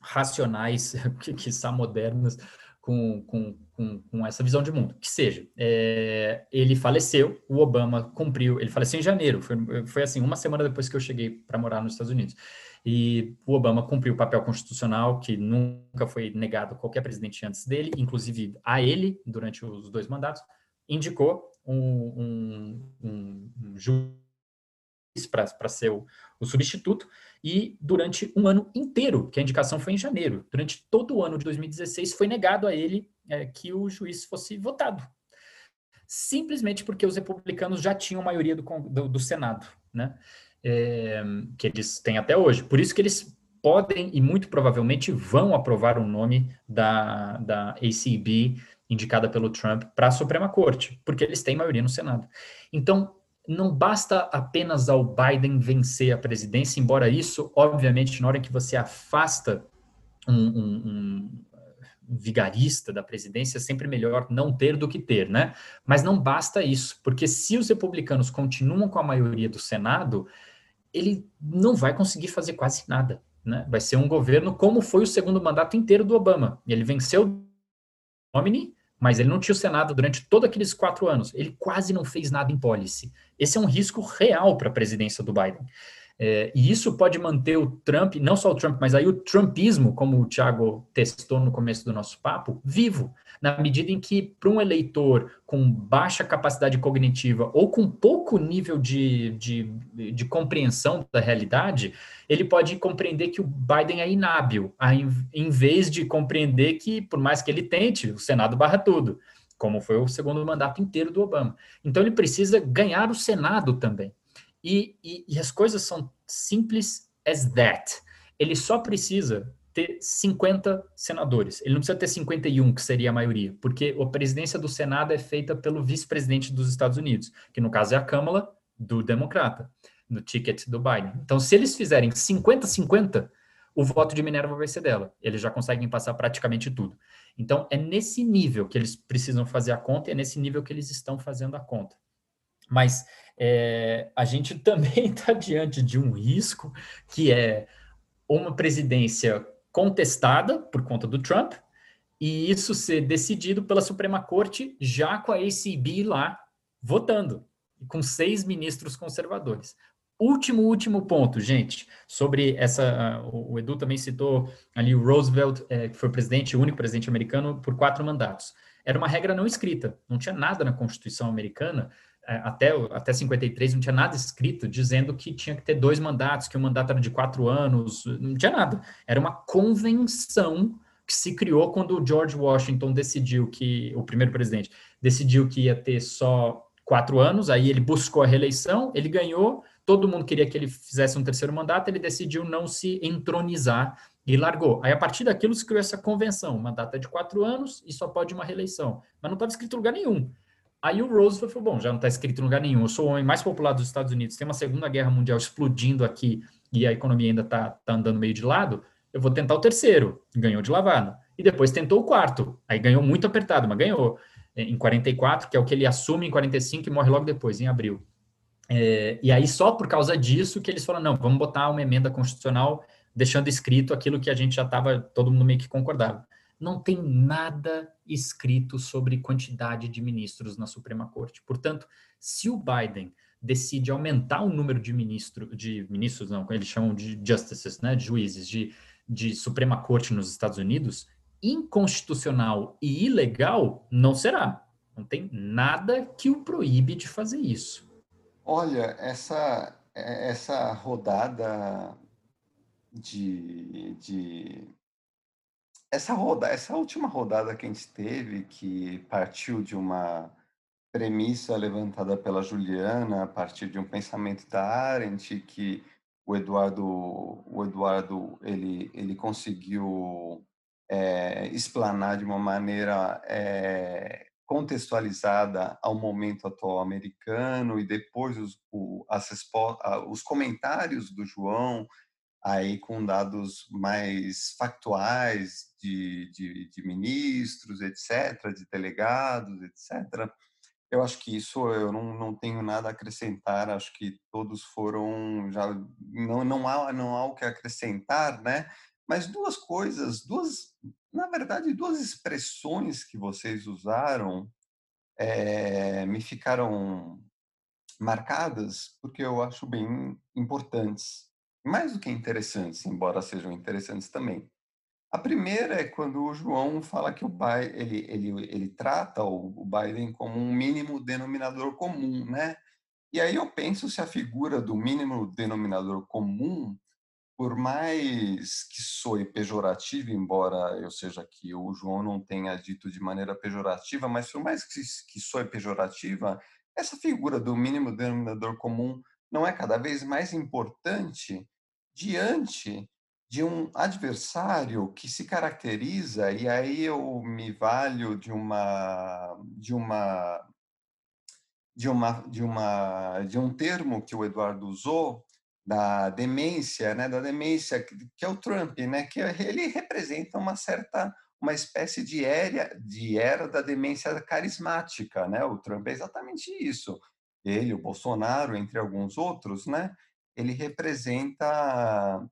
racionais, que, que são modernas, com, com, com, com, essa visão de mundo. Que seja, é, ele faleceu, o Obama cumpriu, ele faleceu em janeiro, foi, foi assim, uma semana depois que eu cheguei para morar nos Estados Unidos. E o Obama cumpriu o papel constitucional que nunca foi negado a qualquer presidente antes dele, inclusive a ele, durante os dois mandatos, indicou um, um, um juiz para ser o, o, substituto, e durante um ano inteiro, que a indicação foi em janeiro, durante todo o ano de 2016, foi negado a ele é, que o juiz fosse votado. Simplesmente porque os republicanos já tinham maioria do, do, do Senado, né? É, que eles têm até hoje. Por isso que eles podem e muito provavelmente vão aprovar o nome da, da ACB indicada pelo Trump para a Suprema Corte, porque eles têm maioria no Senado. Então, não basta apenas ao Biden vencer a presidência, embora isso, obviamente, na hora que você afasta um, um, um, vigarista da presidência, é sempre melhor não ter do que ter, né? Mas não basta isso, porque se os republicanos continuam com a maioria do Senado, ele não vai conseguir fazer quase nada, né? Vai ser um governo como foi o segundo mandato inteiro do Obama. Ele venceu Romney, mas ele não tinha o Senado durante todos aqueles quatro anos. Ele quase não fez nada em policy. Esse é um risco real para a presidência do Biden. É, e isso pode manter o Trump, não só o Trump, mas aí o Trumpismo, como o Thiago testou no começo do nosso papo, vivo, na medida em que, para um eleitor com baixa capacidade cognitiva ou com pouco nível de, de, de compreensão da realidade, ele pode compreender que o Biden é inábil, em vez de compreender que, por mais que ele tente, o Senado barra tudo, como foi o segundo mandato inteiro do Obama. Então, ele precisa ganhar o Senado também. E, e, e as coisas são simples as that. Ele só precisa ter 50 senadores. Ele não precisa ter 51, que seria a maioria, porque a presidência do Senado é feita pelo vice-presidente dos Estados Unidos, que no caso é a Câmara do Democrata, no ticket do Biden. Então, se eles fizerem 50-50, o voto de Minerva vai ser dela. Eles já conseguem passar praticamente tudo. Então, é nesse nível que eles precisam fazer a conta, e é nesse nível que eles estão fazendo a conta. Mas é, a gente também está diante de um risco que é uma presidência contestada por conta do Trump e isso ser decidido pela Suprema Corte, já com a ACB lá votando, com seis ministros conservadores. Último, último ponto, gente, sobre essa. O Edu também citou ali o Roosevelt, é, que foi presidente, o único presidente americano, por quatro mandatos. Era uma regra não escrita, não tinha nada na Constituição americana, até, até 53, não tinha nada escrito dizendo que tinha que ter dois mandatos, que o mandato era de quatro anos, não tinha nada. Era uma convenção que se criou quando o George Washington decidiu que, o primeiro presidente, decidiu que ia ter só quatro anos, aí ele buscou a reeleição, ele ganhou todo mundo queria que ele fizesse um terceiro mandato, ele decidiu não se entronizar e largou. Aí, a partir daquilo, se criou essa convenção, uma data de quatro anos e só pode uma reeleição. Mas não estava escrito em lugar nenhum. Aí o Roosevelt falou, bom, já não está escrito em lugar nenhum, eu sou o homem mais popular dos Estados Unidos, tem uma segunda guerra mundial explodindo aqui e a economia ainda está tá andando meio de lado, eu vou tentar o terceiro, ganhou de lavada. E depois tentou o quarto, aí ganhou muito apertado, mas ganhou em 44, que é o que ele assume em 45 e morre logo depois, em abril. É, e aí, só por causa disso que eles falaram, não, vamos botar uma emenda constitucional deixando escrito aquilo que a gente já estava, todo mundo meio que concordava. Não tem nada escrito sobre quantidade de ministros na Suprema Corte. Portanto, se o Biden decide aumentar o número de ministros, de ministros, não, eles chamam de justices, né, de juízes, de, de Suprema Corte nos Estados Unidos, inconstitucional e ilegal não será. Não tem nada que o proíbe de fazer isso. Olha, essa, essa rodada de, de essa roda, essa última rodada que a gente teve, que partiu de uma premissa levantada pela Juliana, a partir de um pensamento da Arendt, que o Eduardo, o Eduardo ele, ele conseguiu é, explanar de uma maneira é, contextualizada ao momento atual americano e depois os, o, as os comentários do João aí com dados mais factuais de, de, de, ministros, etc., de delegados, etc. Eu acho que isso eu não, não tenho nada a acrescentar. Acho que todos foram já não não há não há o que acrescentar, né? Mas duas coisas, duas na verdade, duas expressões que vocês usaram é, me ficaram marcadas porque eu acho bem importantes, mais do que interessantes, embora sejam interessantes também. A primeira é quando o João fala que o Biden, ele, ele, ele trata o Biden como um mínimo denominador comum, né? E aí eu penso se a figura do mínimo denominador comum por mais que soe pejorativo, embora eu seja aqui, o João não tenha dito de maneira pejorativa, mas por mais que, que soe pejorativa, essa figura do mínimo denominador comum não é cada vez mais importante diante de um adversário que se caracteriza, e aí eu me valho de uma de uma de uma de uma de um termo que o Eduardo usou da demência, né, da demência que é o Trump, né, que ele representa uma certa uma espécie de era, de era da demência carismática, né? O Trump é exatamente isso. Ele, o Bolsonaro, entre alguns outros, né? Ele representa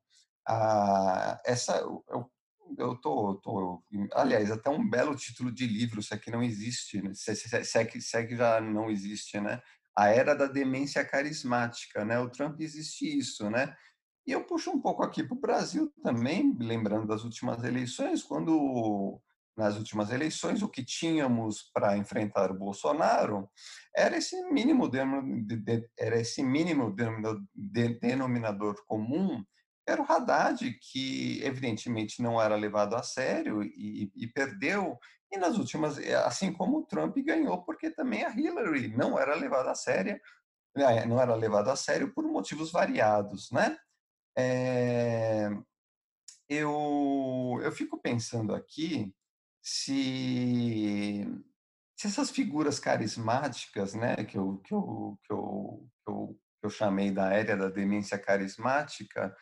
a, essa eu, eu tô, tô, aliás, até um belo título de livro, se é que não existe, né? se, se, se, é que, se é que já não existe, né? a era da demência carismática, né? O Trump existe isso, né? E eu puxo um pouco aqui para o Brasil também, lembrando das últimas eleições, quando nas últimas eleições o que tínhamos para enfrentar o Bolsonaro era esse mínimo era esse mínimo denominador comum era o Haddad que evidentemente não era levado a sério e, e perdeu e nas últimas, assim como o Trump ganhou, porque também a Hillary não era levada a sério, né, não era levada a sério por motivos variados, né? É, eu, eu fico pensando aqui se, se essas figuras carismáticas, né, que eu, que eu, que eu, que eu, que eu chamei da era da demência carismática,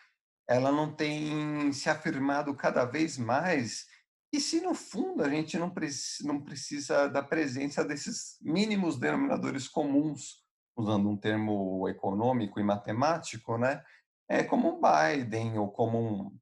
ela não tem se afirmado cada vez mais e se, no fundo, a gente não, precisa, não precisa da presença desses mínimos denominadores comuns, usando um termo econômico e matemático, né? É como um Biden ou como um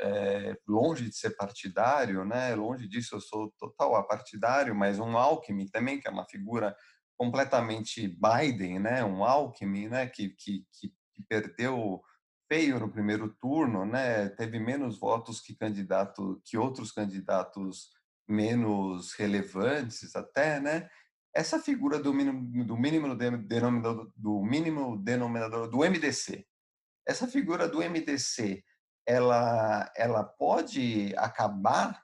é, longe de ser partidário, né? Longe disso, eu sou total apartidário, mas um Alckmin também, que é uma figura completamente Biden, né? Um Alckmin, né? Que, que, que perdeu feio no primeiro turno, né? Teve menos votos que candidato, que outros candidatos menos relevantes, até, né? Essa figura do mínimo, do mínimo denominador, do mínimo denominador do MDC, essa figura do MDC, ela, ela pode acabar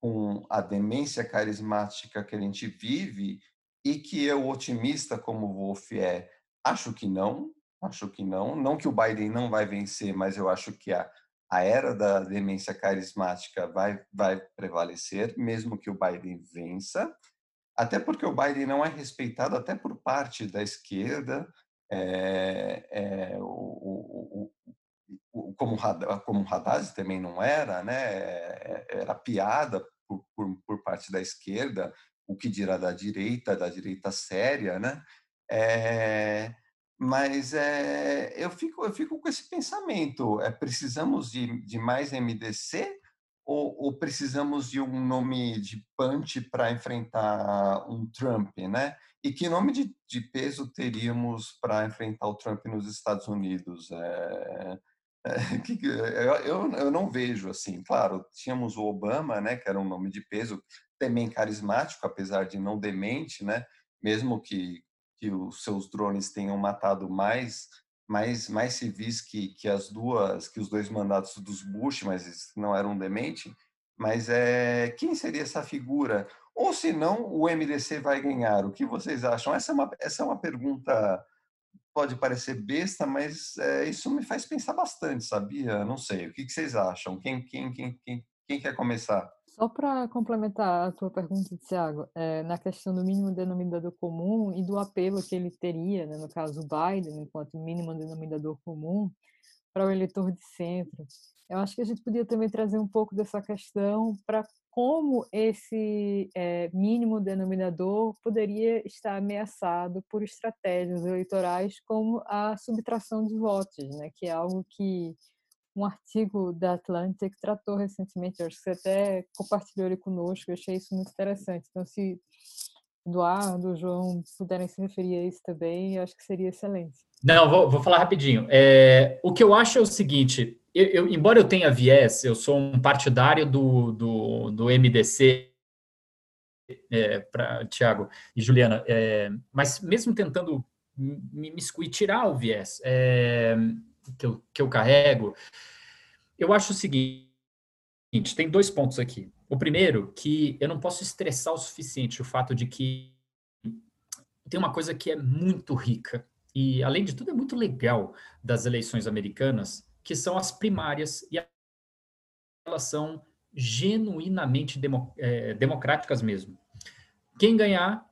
com a demência carismática que a gente vive e que eu, otimista como Wolf é, acho que não, acho que não. Não que o Biden não vai vencer, mas eu acho que a, a era da demência carismática vai, vai prevalecer, mesmo que o Biden vença. Até porque o Biden não é respeitado até por parte da esquerda, é, é, o, como, como Haddad também não era, né? Era piada por, por, por parte da esquerda, o que dirá da direita, da direita séria, né? É, mas é, eu, fico, eu fico com esse pensamento: é, precisamos de, de mais MDC ou, ou precisamos de um nome de punch para enfrentar um Trump, né? E que nome de, de peso teríamos para enfrentar o Trump nos Estados Unidos? É, eu, eu não vejo assim. Claro, tínhamos o Obama, né? Que era um nome de peso, também carismático, apesar de não demente, né? Mesmo que que os seus drones tenham matado mais mais mais civis que, que as duas que os dois mandatos dos Bush, mas não eram demente. Mas é quem seria essa figura? Ou se não, o MDC vai ganhar? O que vocês acham? Essa é uma essa é uma pergunta pode parecer besta, mas é, isso me faz pensar bastante, sabia? Não sei. O que, que vocês acham? Quem quem quem quem, quem quer começar? Só para complementar a tua pergunta, Tiago, é, na questão do mínimo denominador comum e do apelo que ele teria, né, no caso o Biden, enquanto mínimo denominador comum, para o eleitor de centro, eu acho que a gente podia também trazer um pouco dessa questão para como esse é, mínimo denominador poderia estar ameaçado por estratégias eleitorais como a subtração de votos, né, que é algo que um artigo da Atlantic tratou recentemente, acho que você até compartilhou ele conosco, eu achei isso muito interessante. Então, se Eduardo, João puderem se referir a isso também, eu acho que seria excelente. Não, vou, vou falar rapidinho. É, o que eu acho é o seguinte: eu, eu, embora eu tenha viés, eu sou um partidário do, do, do MDC, é, para Tiago e Juliana, é, mas mesmo tentando me, me tirar o viés, é, que eu, que eu carrego, eu acho o seguinte: tem dois pontos aqui. O primeiro, que eu não posso estressar o suficiente o fato de que tem uma coisa que é muito rica e, além de tudo, é muito legal das eleições americanas, que são as primárias, e elas são genuinamente é, democráticas mesmo. Quem ganhar,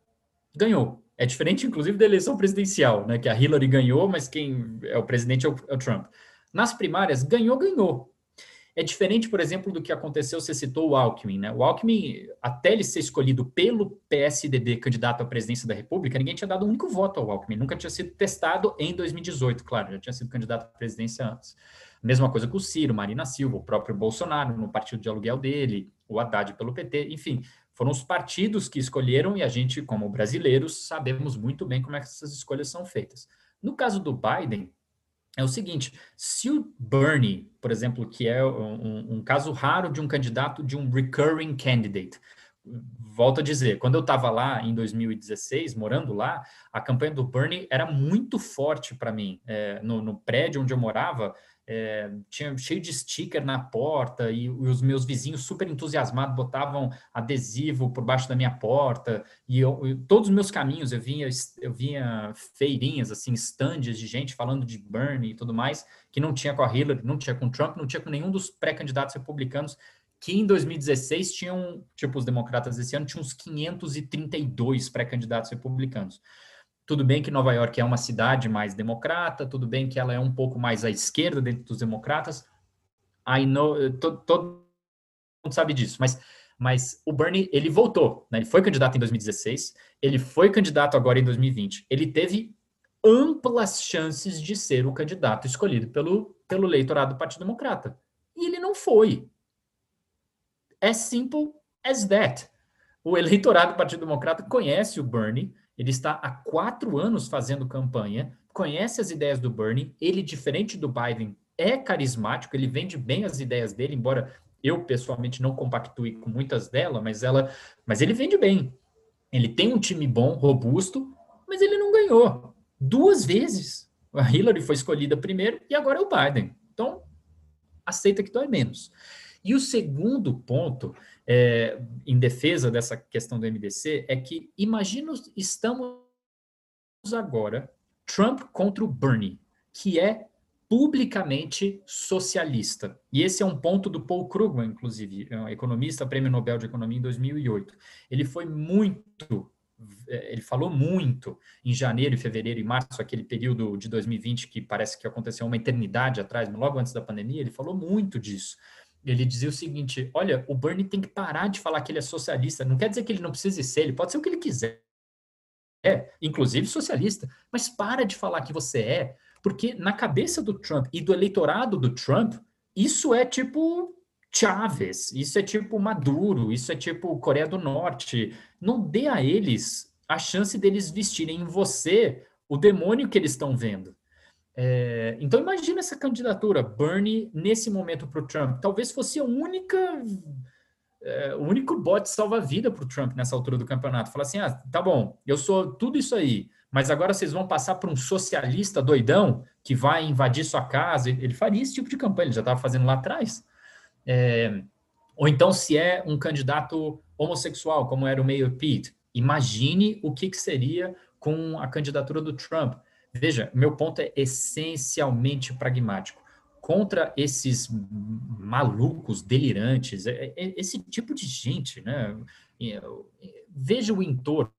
ganhou. É diferente, inclusive, da eleição presidencial, né? Que a Hillary ganhou, mas quem é o presidente é o, é o Trump. Nas primárias, ganhou, ganhou. É diferente, por exemplo, do que aconteceu, você citou o Alckmin, né? O Alckmin, até ele ser escolhido pelo PSDB candidato à presidência da República, ninguém tinha dado um único voto ao Alckmin, nunca tinha sido testado em 2018, claro, já tinha sido candidato à presidência antes. Mesma coisa com o Ciro, Marina Silva, o próprio Bolsonaro no partido de aluguel dele, o Haddad pelo PT, enfim, foram os partidos que escolheram e a gente, como brasileiros, sabemos muito bem como é essas escolhas são feitas. No caso do Biden, é o seguinte: se o Bernie, por exemplo, que é um, um caso raro de um candidato de um recurring candidate, volto a dizer, quando eu estava lá em 2016, morando lá, a campanha do Bernie era muito forte para mim. É, no, no prédio onde eu morava, é, tinha cheio de sticker na porta e, e, os meus vizinhos super entusiasmados botavam adesivo por baixo da minha porta e, eu, e todos os meus caminhos eu vinha eu vinha feirinhas assim stands de gente falando de Bernie e tudo mais que não tinha com a Hillary, não tinha com Trump, não tinha com nenhum dos pré-candidatos republicanos que em 2016 tinham, tipo os democratas esse ano, tinham uns 532 pré-candidatos republicanos. Tudo bem que Nova York é uma cidade mais democrata, tudo bem que ela é um pouco mais à esquerda dentro dos democratas. I know, todo, todo mundo sabe disso, mas, mas o Bernie, ele voltou, né? ele foi candidato em 2016, ele foi candidato agora em 2020. Ele teve amplas chances de ser o candidato escolhido pelo, pelo eleitorado do Partido Democrata. e ele não foi. As simple as that. O eleitorado do Partido Democrata conhece o Bernie, ele está há quatro anos fazendo campanha, conhece as ideias do Bernie, ele, diferente do Biden, é carismático, ele vende bem as ideias dele, embora eu pessoalmente não compactue com muitas delas, mas ela, mas ele vende bem. Ele tem um time bom, robusto, mas ele não ganhou duas vezes. A Hillary foi escolhida primeiro e agora é o Biden. Então, aceita que dói menos. E o segundo ponto, é, em defesa dessa questão do MDC, é que imagina, estamos agora Trump contra o Bernie, que é publicamente socialista. E esse é um ponto do Paul Krugman, inclusive, é um economista, prêmio Nobel de Economia em 2008. Ele foi muito, é, ele falou muito em janeiro, fevereiro e março, aquele período de 2020 que parece que aconteceu uma eternidade atrás, logo antes da pandemia, ele falou muito disso. Ele dizia o seguinte: olha, o Bernie tem que parar de falar que ele é socialista. Não quer dizer que ele não precise ser, ele pode ser o que ele quiser. É, inclusive socialista, mas para de falar que você é, porque na cabeça do Trump e do eleitorado do Trump, isso é tipo Chávez, isso é tipo Maduro, isso é tipo Coreia do Norte. Não dê a eles a chance deles vestirem em você o demônio que eles estão vendo. É, então imagina essa candidatura, Bernie, nesse momento para o Trump. Talvez fosse a única, é, o único bote salva-vida para o Trump nessa altura do campeonato. Falar assim, ah, tá bom, eu sou tudo isso aí, mas agora vocês vão passar para um socialista doidão que vai invadir sua casa. Ele faria esse tipo de campanha, ele já estava fazendo lá atrás. É, ou então, se é um candidato homossexual, como era o Mayor Pete, imagine o que, que seria com a candidatura do Trump. Veja, meu ponto é essencialmente pragmático. Contra esses malucos, delirantes, é, é, esse tipo de gente, né? Veja o entorno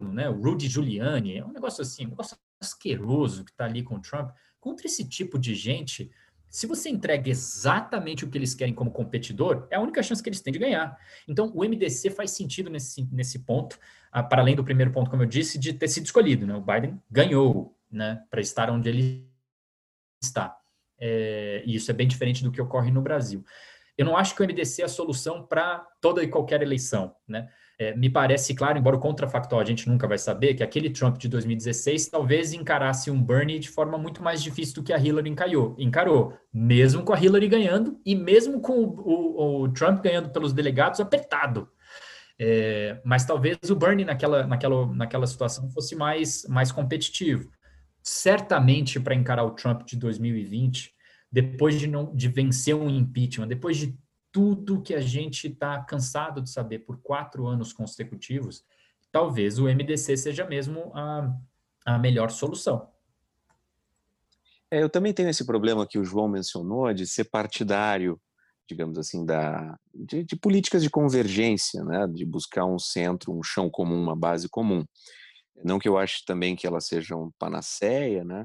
né? O Rudy Giuliani, é um negócio assim, um negócio asqueroso que está ali com o Trump. Contra esse tipo de gente, se você entrega exatamente o que eles querem como competidor, é a única chance que eles têm de ganhar. Então, o MDC faz sentido nesse, nesse ponto, ah, para além do primeiro ponto, como eu disse, de ter sido escolhido. Né? O Biden ganhou né, para estar onde ele está. É, e isso é bem diferente do que ocorre no Brasil. Eu não acho que o MDC é a solução para toda e qualquer eleição. Né? É, me parece claro, embora o contrafactual a gente nunca vai saber, que aquele Trump de 2016 talvez encarasse um Bernie de forma muito mais difícil do que a Hillary encarou, encarou mesmo com a Hillary ganhando e mesmo com o, o, o Trump ganhando pelos delegados apertado. É, mas talvez o Bernie naquela, naquela, naquela situação fosse mais, mais competitivo. Certamente para encarar o Trump de 2020, depois de, não, de vencer um impeachment, depois de tudo que a gente está cansado de saber por quatro anos consecutivos, talvez o MDC seja mesmo a, a melhor solução. É, eu também tenho esse problema que o João mencionou de ser partidário, digamos assim, da, de, de, políticas de convergência, né, de buscar um centro, um chão comum, uma base comum. Não que eu ache também que elas sejam panaceia, né,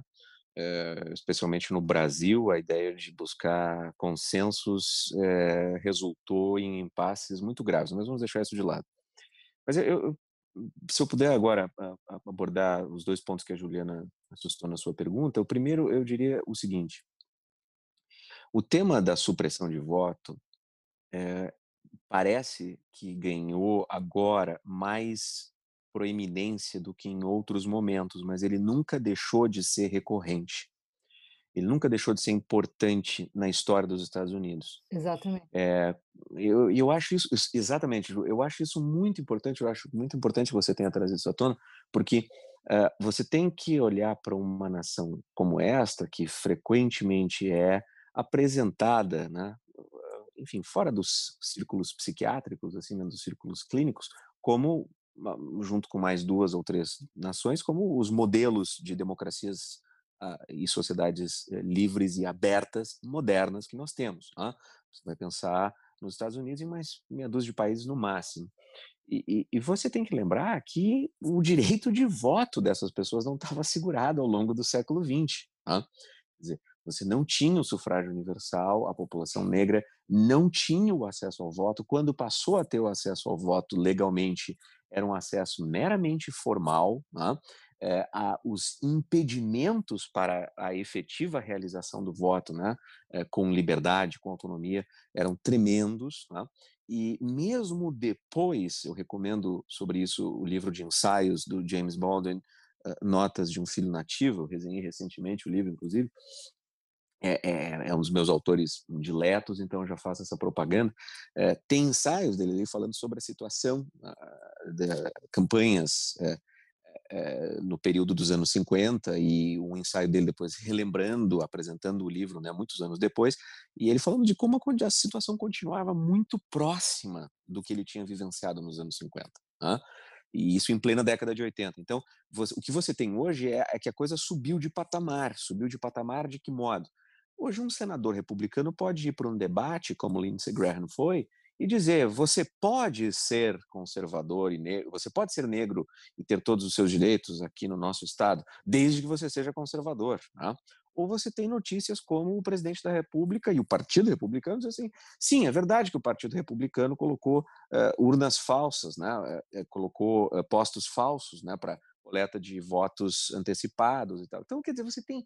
é, especialmente no Brasil, a ideia de buscar consensos é, resultou em impasses muito graves, mas vamos deixar isso de lado. Mas eu, se eu puder agora abordar os dois pontos que a Juliana assustou na sua pergunta, o primeiro eu diria o seguinte: o tema da supressão de voto é, parece que ganhou agora mais proeminência do que em outros momentos, mas ele nunca deixou de ser recorrente. Ele nunca deixou de ser importante na história dos Estados Unidos. Exatamente. É, eu, eu acho isso, exatamente, eu acho isso muito importante, eu acho muito importante que você tenha trazido isso à tona, porque uh, você tem que olhar para uma nação como esta, que frequentemente é apresentada, né, enfim, fora dos círculos psiquiátricos, assim, né, dos círculos clínicos, como junto com mais duas ou três nações, como os modelos de democracias uh, e sociedades uh, livres e abertas modernas que nós temos. Uh. Você vai pensar nos Estados Unidos e mais meia dúzia de países no máximo. E, e, e, você tem que lembrar que o direito de voto dessas pessoas não estava assegurado ao longo do século XX. Quer dizer, você não tinha o sufrágio universal, a população negra não tinha o acesso ao voto. Quando passou a ter o acesso ao voto legalmente, era um acesso meramente formal, né? é, a, os impedimentos para a efetiva realização do voto, né, é, com liberdade, com autonomia, eram tremendos. Né? E mesmo depois, eu recomendo sobre isso o livro de ensaios do James Baldwin, Notas de um Filho Nativo, eu resenhei recentemente o livro, inclusive, é, é, é, um dos meus autores diletos, então já faço essa propaganda. É, tem ensaios dele falando sobre a situação de campanhas é, é, no período dos anos 50 e um ensaio dele depois relembrando, apresentando o livro, né, muitos anos depois, e ele falando de como a, a situação continuava muito próxima do que ele tinha vivenciado nos anos 50. Né? E isso em plena década de 80. Então, você, o que você tem hoje é, é, que a coisa subiu de patamar. Subiu de patamar de que modo? Hoje, um senador republicano pode ir para um debate, como Lindsey Graham foi, e dizer: você pode ser conservador e negro, você pode ser negro e ter todos os seus direitos aqui no nosso estado, desde que você seja conservador. Né? Ou você tem notícias como o presidente da República e o Partido Republicano diz assim: sim, é verdade que o Partido Republicano colocou uh, urnas falsas, né? Uh, colocou uh, postos falsos né? para coleta de votos antecipados e tal. Então, quer dizer, você tem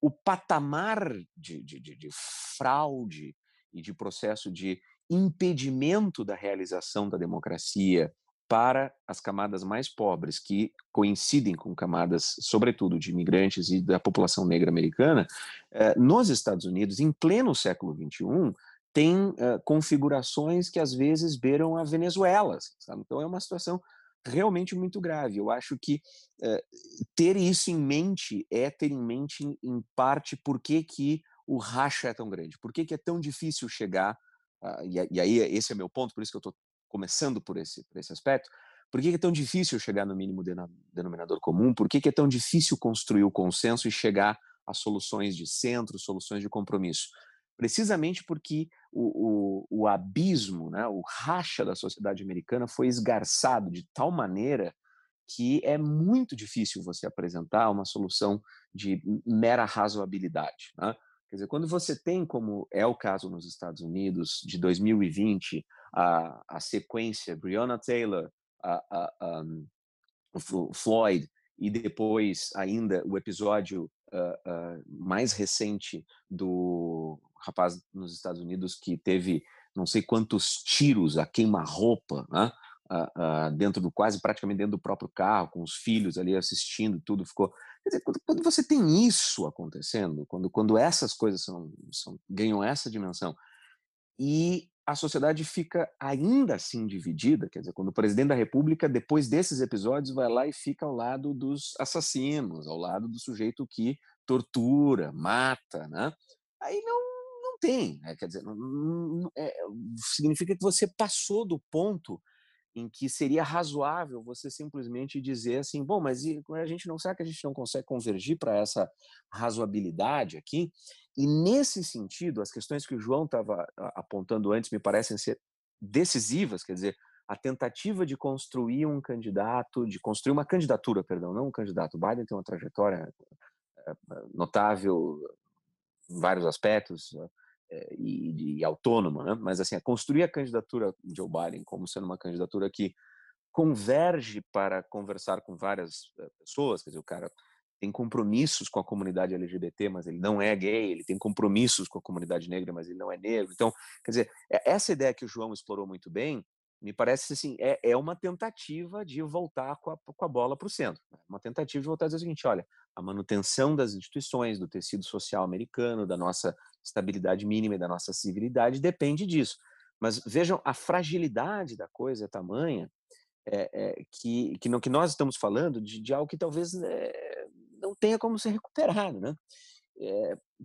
o patamar de, de, de, de fraude e de processo de impedimento da realização da democracia para as camadas mais pobres, que coincidem com camadas, sobretudo, de imigrantes e da população negra americana, eh, nos Estados Unidos, em pleno século XXI, tem eh, configurações que às vezes beiram a Venezuela. Sabe? Então é uma situação realmente muito grave. Eu acho que eh, ter isso em mente é ter em mente, em, em parte, por que, que o racha é tão grande, por que, que é tão difícil chegar Uh, e, e, aí esse é meu ponto, por isso que eu estou começando por esse, por esse aspecto. Por que é tão difícil chegar no mínimo denominador comum? Por que é tão difícil construir o consenso e chegar a soluções de centro, soluções de compromisso? Precisamente porque o, o, o abismo, né, o racha da sociedade americana foi esgarçado de tal maneira que é muito difícil você apresentar uma solução de mera razoabilidade. Né? Quer dizer, quando você tem, como é o caso nos Estados Unidos, de 2020, a, a sequência Breonna Taylor, a, a, um, Floyd, e depois ainda o episódio uh, mais recente do rapaz nos Estados Unidos que teve não sei quantos tiros a queima-roupa, né? uh, dentro do quase praticamente dentro do próprio carro, com os filhos ali assistindo, tudo ficou. Dizer, quando, quando você tem isso acontecendo, quando, quando essas coisas são, são, ganham essa dimensão, e a sociedade fica ainda assim dividida, quer dizer, quando o presidente da República, depois desses episódios, vai lá e fica ao lado dos assassinos, ao lado do sujeito que tortura, mata, né? Aí não, não tem, né? quer dizer, não, não, é, significa que você passou do ponto em que seria razoável você simplesmente dizer assim, bom, mas a gente não será que a gente não consegue convergir para essa razoabilidade aqui? E nesse sentido, as questões que o João estava apontando antes me parecem ser decisivas, quer dizer, a tentativa de construir um candidato, de construir uma candidatura, perdão, não um candidato. O Biden tem uma trajetória eh, notável em vários aspectos, é, e, e autônoma, né? mas assim, construir a candidatura de Joe Biden como sendo uma candidatura que converge para conversar com várias eh, pessoas, quer dizer, o cara tem compromissos com a comunidade LGBT, mas ele não é gay, ele tem compromissos com a comunidade negra, mas ele não é negro. Então, quer dizer, essa ideia que o João explorou muito bem, me parece assim, é, é uma tentativa de voltar com a, com a bola para o centro. Né? Uma tentativa de voltar a dizer o seguinte: olha, a manutenção das instituições, do tecido social americano, da nossa estabilidade mínima e da nossa civilidade depende disso. Mas vejam, a fragilidade da coisa é tamanha é, é, que, que, no, que nós estamos falando de, de algo que talvez é, não tenha como ser recuperado. Né?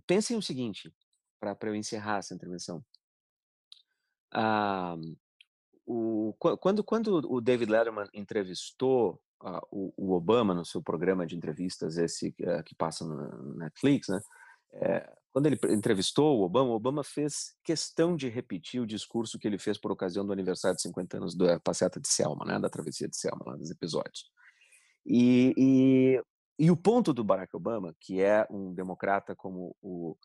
pensem o seguinte, para eu encerrar essa intervenção. Ah, o, quando, quando o David Letterman entrevistou uh, o, o, Obama no seu programa de entrevistas, esse uh, que passa no Netflix, né? É, quando ele entrevistou o Obama, o Obama fez questão de repetir o discurso que ele fez por ocasião do aniversário de 50 anos da passeata de Selma, né, da travessia de Selma, lá dos episódios. E, e, e, o ponto do Barack Obama, que é um democrata, como o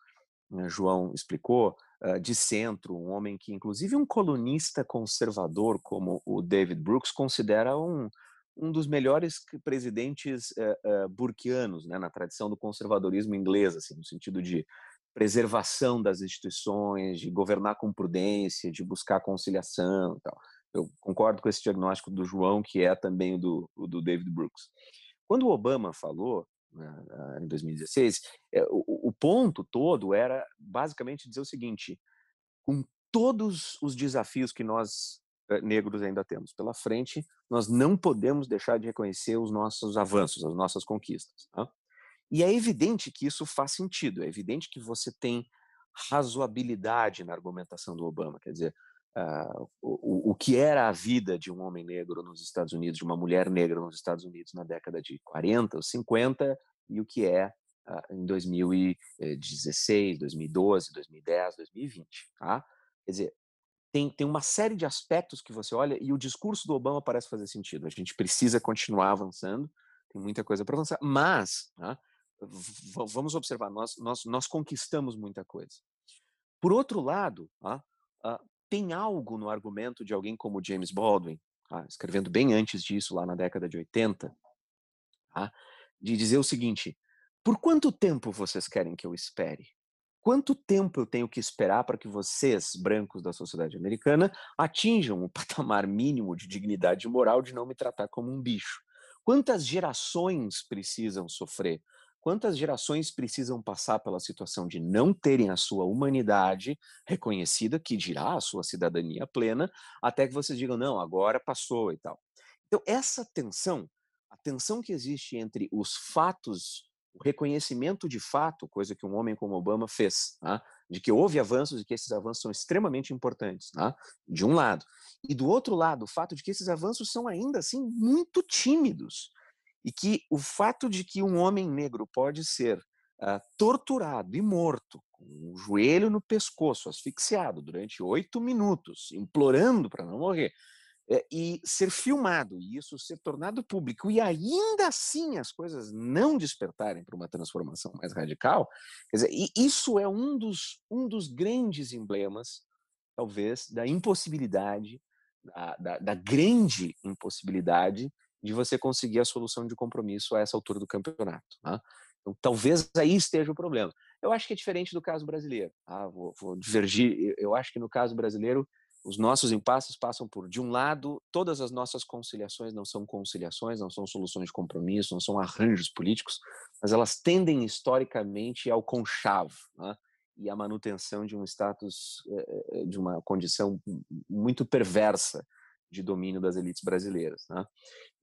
né, João explicou, uh, de centro, um homem que, inclusive, um colunista conservador como o David Brooks considera um, um dos melhores presidentes uh, uh, burkianos, né, na tradição do conservadorismo inglês, assim, no sentido de preservação das instituições, de governar com prudência, de buscar conciliação tal. Eu concordo com esse diagnóstico do João, que é também do, do David Brooks. Quando o Obama falou, né, em 2016, é, o, o ponto todo era basicamente dizer o seguinte: com todos os desafios que nós eh, negros ainda temos pela frente, nós não podemos deixar de reconhecer os nossos avanços, as nossas conquistas. Tá? E é evidente que isso faz sentido, é evidente que você tem razoabilidade na argumentação do Obama, quer dizer, uh, o, o que era a vida de um homem negro nos Estados Unidos, de uma mulher negra nos Estados Unidos na década de 40 ou 50, e o que é uh, em 2016, 2012, 2010, 2020. Tá? Quer dizer, tem, tem uma série de aspectos que você olha e o discurso do Obama parece fazer sentido. A gente precisa continuar avançando, tem muita coisa para avançar, mas né, vamos observar, nós, nós, nós conquistamos muita coisa. Por outro lado, uh, tem algo no argumento de alguém como James Baldwin, uh, escrevendo bem antes disso, lá na década de 80, de dizer o seguinte: por quanto tempo vocês querem que eu espere? Quanto tempo eu tenho que esperar para que vocês, brancos da sociedade americana, atinjam o patamar mínimo de dignidade moral de não me tratar como um bicho? Quantas gerações precisam sofrer? Quantas gerações precisam passar pela situação de não terem a sua humanidade reconhecida, que dirá a sua cidadania plena, até que vocês digam, não, agora passou e tal. Então, essa tensão, a tensão que existe entre os fatos o reconhecimento de fato, coisa que um homem como Obama fez, tá? de que houve avanços e que esses avanços são extremamente importantes, tá? de um lado. E do outro lado, o fato de que esses avanços são ainda assim muito tímidos. E que o fato de que um homem negro pode ser uh, torturado e morto, com o joelho no pescoço, asfixiado durante oito minutos, implorando para não morrer, é, e ser filmado e isso ser tornado público e ainda assim as coisas não despertarem para uma transformação mais radical, quer dizer, isso é um dos, um dos grandes emblemas, talvez, da impossibilidade, da, da, da grande impossibilidade de você conseguir a solução de compromisso a essa altura do campeonato. Né? Então, talvez aí esteja o problema. Eu acho que é diferente do caso brasileiro. Tá? Vou, vou divergir. Eu acho que no caso brasileiro os nossos impasses passam por, de um lado, todas as nossas conciliações não são conciliações, não são soluções de compromisso, não são arranjos políticos, mas elas tendem historicamente ao conchavo né? e à manutenção de um status, eh, eh, de uma condição muito perversa de domínio das elites brasileiras. Né?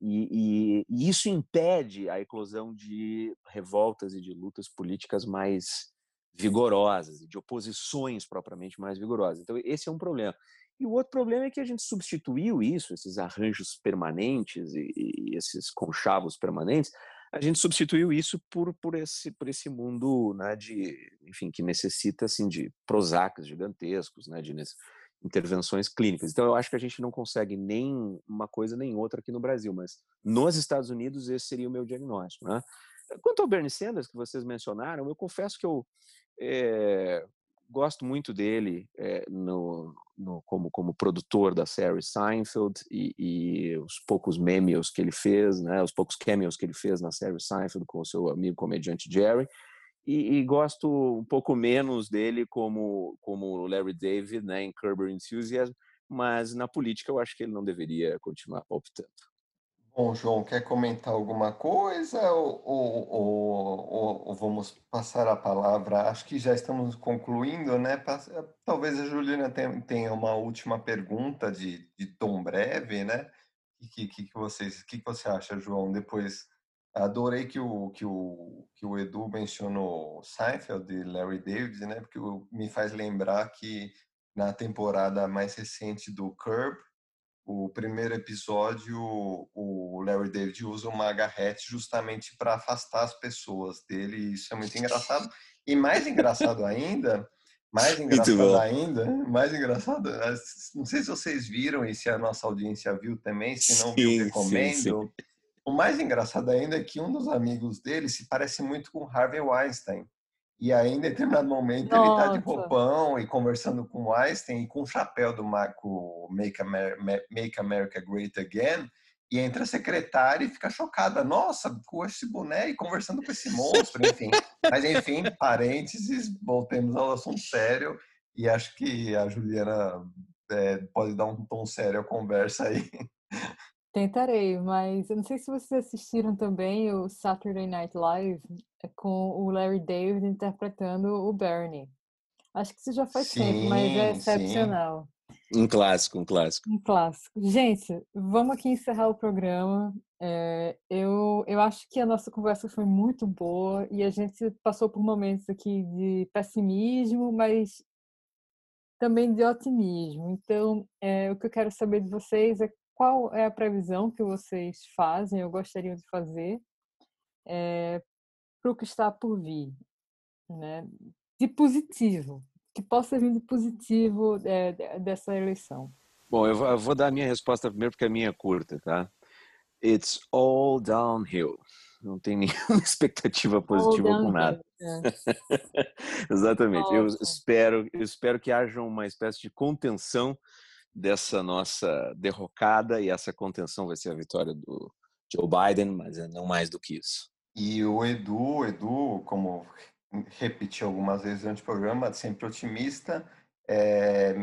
E, e, e isso impede a eclosão de revoltas e de lutas políticas mais vigorosas, de oposições propriamente mais vigorosas. Então, esse é um problema. E o outro problema é que a gente substituiu isso, esses arranjos permanentes e, e esses conchavos permanentes, a gente substituiu isso por, por, esse, por esse mundo né, de, enfim, que necessita assim, de Prozacs gigantescos, né, de intervenções clínicas. Então, eu acho que a gente não consegue nem uma coisa nem outra aqui no Brasil, mas nos Estados Unidos esse seria o meu diagnóstico. Né? Quanto ao Bernie Sanders, que vocês mencionaram, eu confesso que eu é, gosto muito dele é, no, no, como, como produtor da série Seinfeld e, e, os poucos memes que ele fez, né, os poucos cameos que ele fez na série Seinfeld com o seu amigo comediante Jerry. E, e gosto um pouco menos dele como como Larry David né, em Curb Your Enthusiasm, mas na política eu acho que ele não deveria continuar optando. Bom, João, quer comentar alguma coisa ou, ou, ou, ou, vamos passar a palavra? Acho que já estamos concluindo, né? Talvez a Juliana tenha uma última pergunta de, de tom breve, né? Que, que, que, vocês, que, que você acha, João? Depois, adorei que o, que o, que o Edu mencionou Seinfeld e Larry David, né? Porque me faz lembrar que na temporada mais recente do Curb, o primeiro episódio, o Larry David usa uma agarrete justamente para afastar as pessoas dele, e isso é muito engraçado. E mais engraçado ainda, mais engraçado ainda, mais engraçado, não sei se vocês viram e se a nossa audiência viu também, se não sim, viu, recomendo. Sim, sim. O mais engraçado ainda é que um dos amigos dele se parece muito com Harvey Weinstein. E aí, em determinado momento, Nossa. ele está de roupão e conversando com o Einstein e com o chapéu do Marco Make America, Make America Great Again. e entra a secretária e fica chocada. Nossa, com esse boné e conversando com esse monstro, enfim. Mas, enfim, parênteses, voltemos ao assunto sério. E acho que a Juliana é, pode dar um tom sério à conversa aí. Tentarei, mas eu não sei se vocês assistiram também o Saturday Night Live é, com o Larry David interpretando o Bernie. Acho que isso já faz sim, tempo, mas é excepcional. Sim. Um clássico, um clássico. Um clássico. Gente, vamos aqui encerrar o programa. É, eu, eu acho que a nossa conversa foi muito boa e a gente passou por momentos aqui de pessimismo, mas também de otimismo. Então, é, o que eu quero saber de vocês é qual é a previsão que vocês fazem, eu gostaria de fazer, é, para o que está por vir, né? de positivo, que possa vir de positivo é, dessa eleição? Bom, eu vou, eu vou, dar a minha resposta primeiro porque a minha é curta, tá? It's all downhill. Não tem nenhuma expectativa positiva com nada. É. Exatamente. Eu espero, eu espero que haja uma espécie de contenção dessa nossa derrocada e essa contenção vai ser a vitória do Joe Biden, mas é não mais do que isso. E o Edu, Edu, como repeti algumas vezes durante o programa, sempre otimista, é,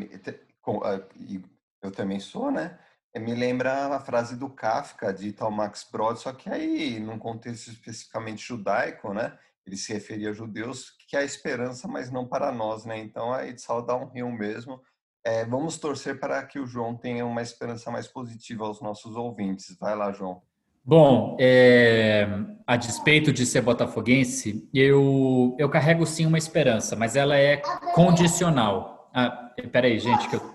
eu também sou, né? É, me lembra a frase do Kafka, de tal Max Brod, só que aí, num contexto especificamente judaico, né? Ele se referia a judeus, que há esperança, mas não para nós, né? Então, aí, de um rio mesmo. É, vamos torcer para que o João tenha uma esperança mais positiva aos nossos ouvintes. Vai lá, João. Bom, é, a despeito de ser botafoguense, eu, eu carrego sim uma esperança, mas ela é condicional. Ah, peraí, gente, que eu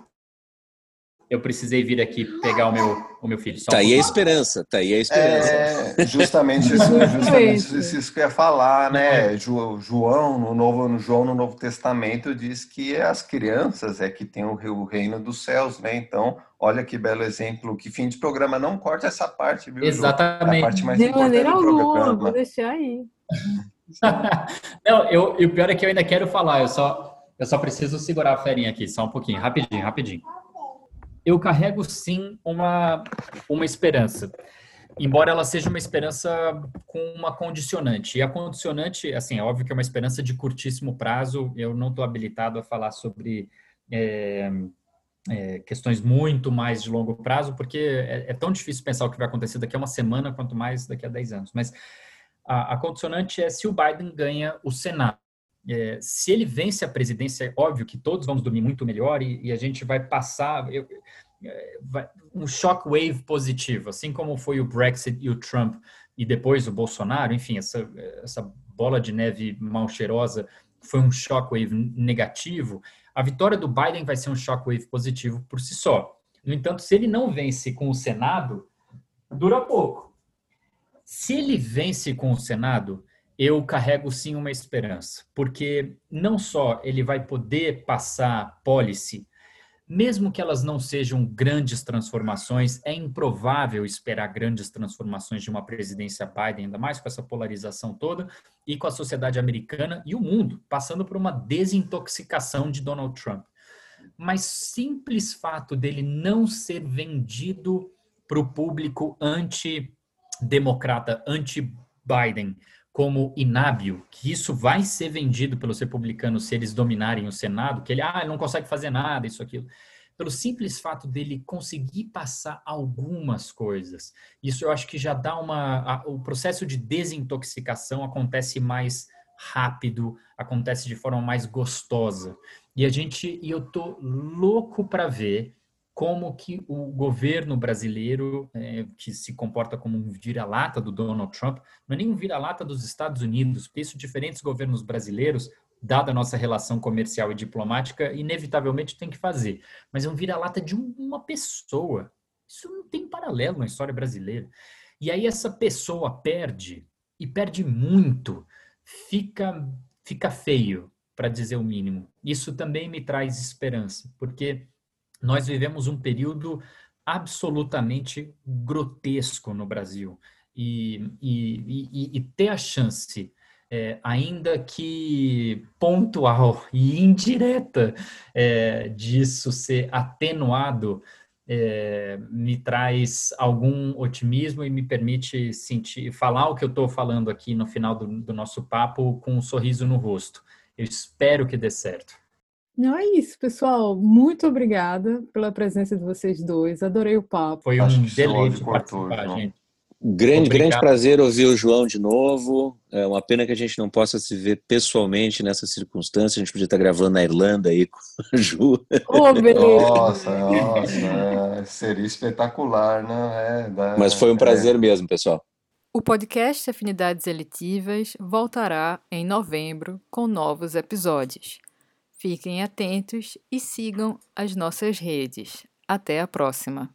eu precisei vir aqui pegar o meu, o meu filho. Só tá um aí a esperança, tá aí a esperança. É, justamente isso, justamente isso que eu ia falar, né? João, no novo, no João, no Novo Testamento, diz que as crianças é que tem o reino dos céus, né? Então, olha que belo exemplo. Que fim de programa não corta essa parte, viu? Exatamente. É a parte mais de maneira alguma, vou deixar aí. não, eu, e o pior é que eu ainda quero falar, eu só, eu só preciso segurar a ferinha aqui, só um pouquinho, rapidinho, rapidinho eu carrego sim uma, uma esperança. Embora ela seja uma esperança com uma condicionante. E a condicionante, assim, é óbvio que é uma esperança de curtíssimo prazo. Eu não estou habilitado a falar sobre é, é, questões muito mais de longo prazo, porque é, é, tão difícil pensar o que vai acontecer daqui a uma semana, quanto mais daqui a 10 anos. Mas a, a condicionante é se o Biden ganha o Senado é, se ele vence a presidência, é óbvio que todos vamos dormir muito melhor e, e a gente vai passar eu, é, vai, um shockwave positivo, assim como foi o Brexit e o Trump e depois o Bolsonaro, enfim, essa, essa bola de neve mal cheirosa foi um shockwave negativo. A vitória do Biden vai ser um shockwave positivo por si só. No entanto, se ele não vence com o Senado, dura pouco. Se ele vence com o Senado, eu carrego sim uma esperança, porque não só ele vai poder passar policy, mesmo que elas não sejam grandes transformações, é improvável esperar grandes transformações de uma presidência Biden, ainda mais com essa polarização toda, e com a sociedade americana e o mundo passando por uma desintoxicação de Donald Trump. Mas simples fato dele não ser vendido para o público anti-democrata, anti-Biden, como inábil, que isso vai ser vendido pelos republicanos se eles dominarem o Senado, que ele, ah, não consegue fazer nada, isso, aquilo. Pelo simples fato dele conseguir passar algumas coisas. Isso eu acho que já dá uma. A, o processo de desintoxicação acontece mais rápido, acontece de forma mais gostosa. E a gente, e eu tô louco para ver como que o governo brasileiro, é, que se comporta como um vira-lata do Donald Trump, não é nem um vira-lata dos Estados Unidos, porque isso diferentes governos brasileiros, dada a nossa relação comercial e diplomática, inevitavelmente tem que fazer. Mas é um vira-lata de um, uma pessoa. Isso não tem paralelo na história brasileira. E aí essa pessoa perde, e perde muito, fica, fica feio, para dizer o mínimo. Isso também me traz esperança, porque nós vivemos um período absolutamente grotesco no Brasil. E, e, e, e ter a chance, é, ainda que pontual e indireta, é, disso ser atenuado é, me traz algum otimismo e me permite sentir, falar o que eu estou falando aqui no final do, do nosso papo com um sorriso no rosto. Eu espero que dê certo. Não é isso, pessoal. Muito obrigada pela presença de vocês dois. Adorei o papo. Foi um deleite participar, gente. Grande, grande prazer ouvir o João de novo. É uma pena que a gente não possa se ver pessoalmente nessa circunstância. A gente podia estar gravando na Irlanda aí com a Ju. Oh, nossa, nossa, seria espetacular, né? É, dá, Mas foi um prazer é. mesmo, pessoal. O podcast Afinidades Eletivas voltará em novembro com novos episódios. Fiquem atentos e sigam as nossas redes. Até a próxima!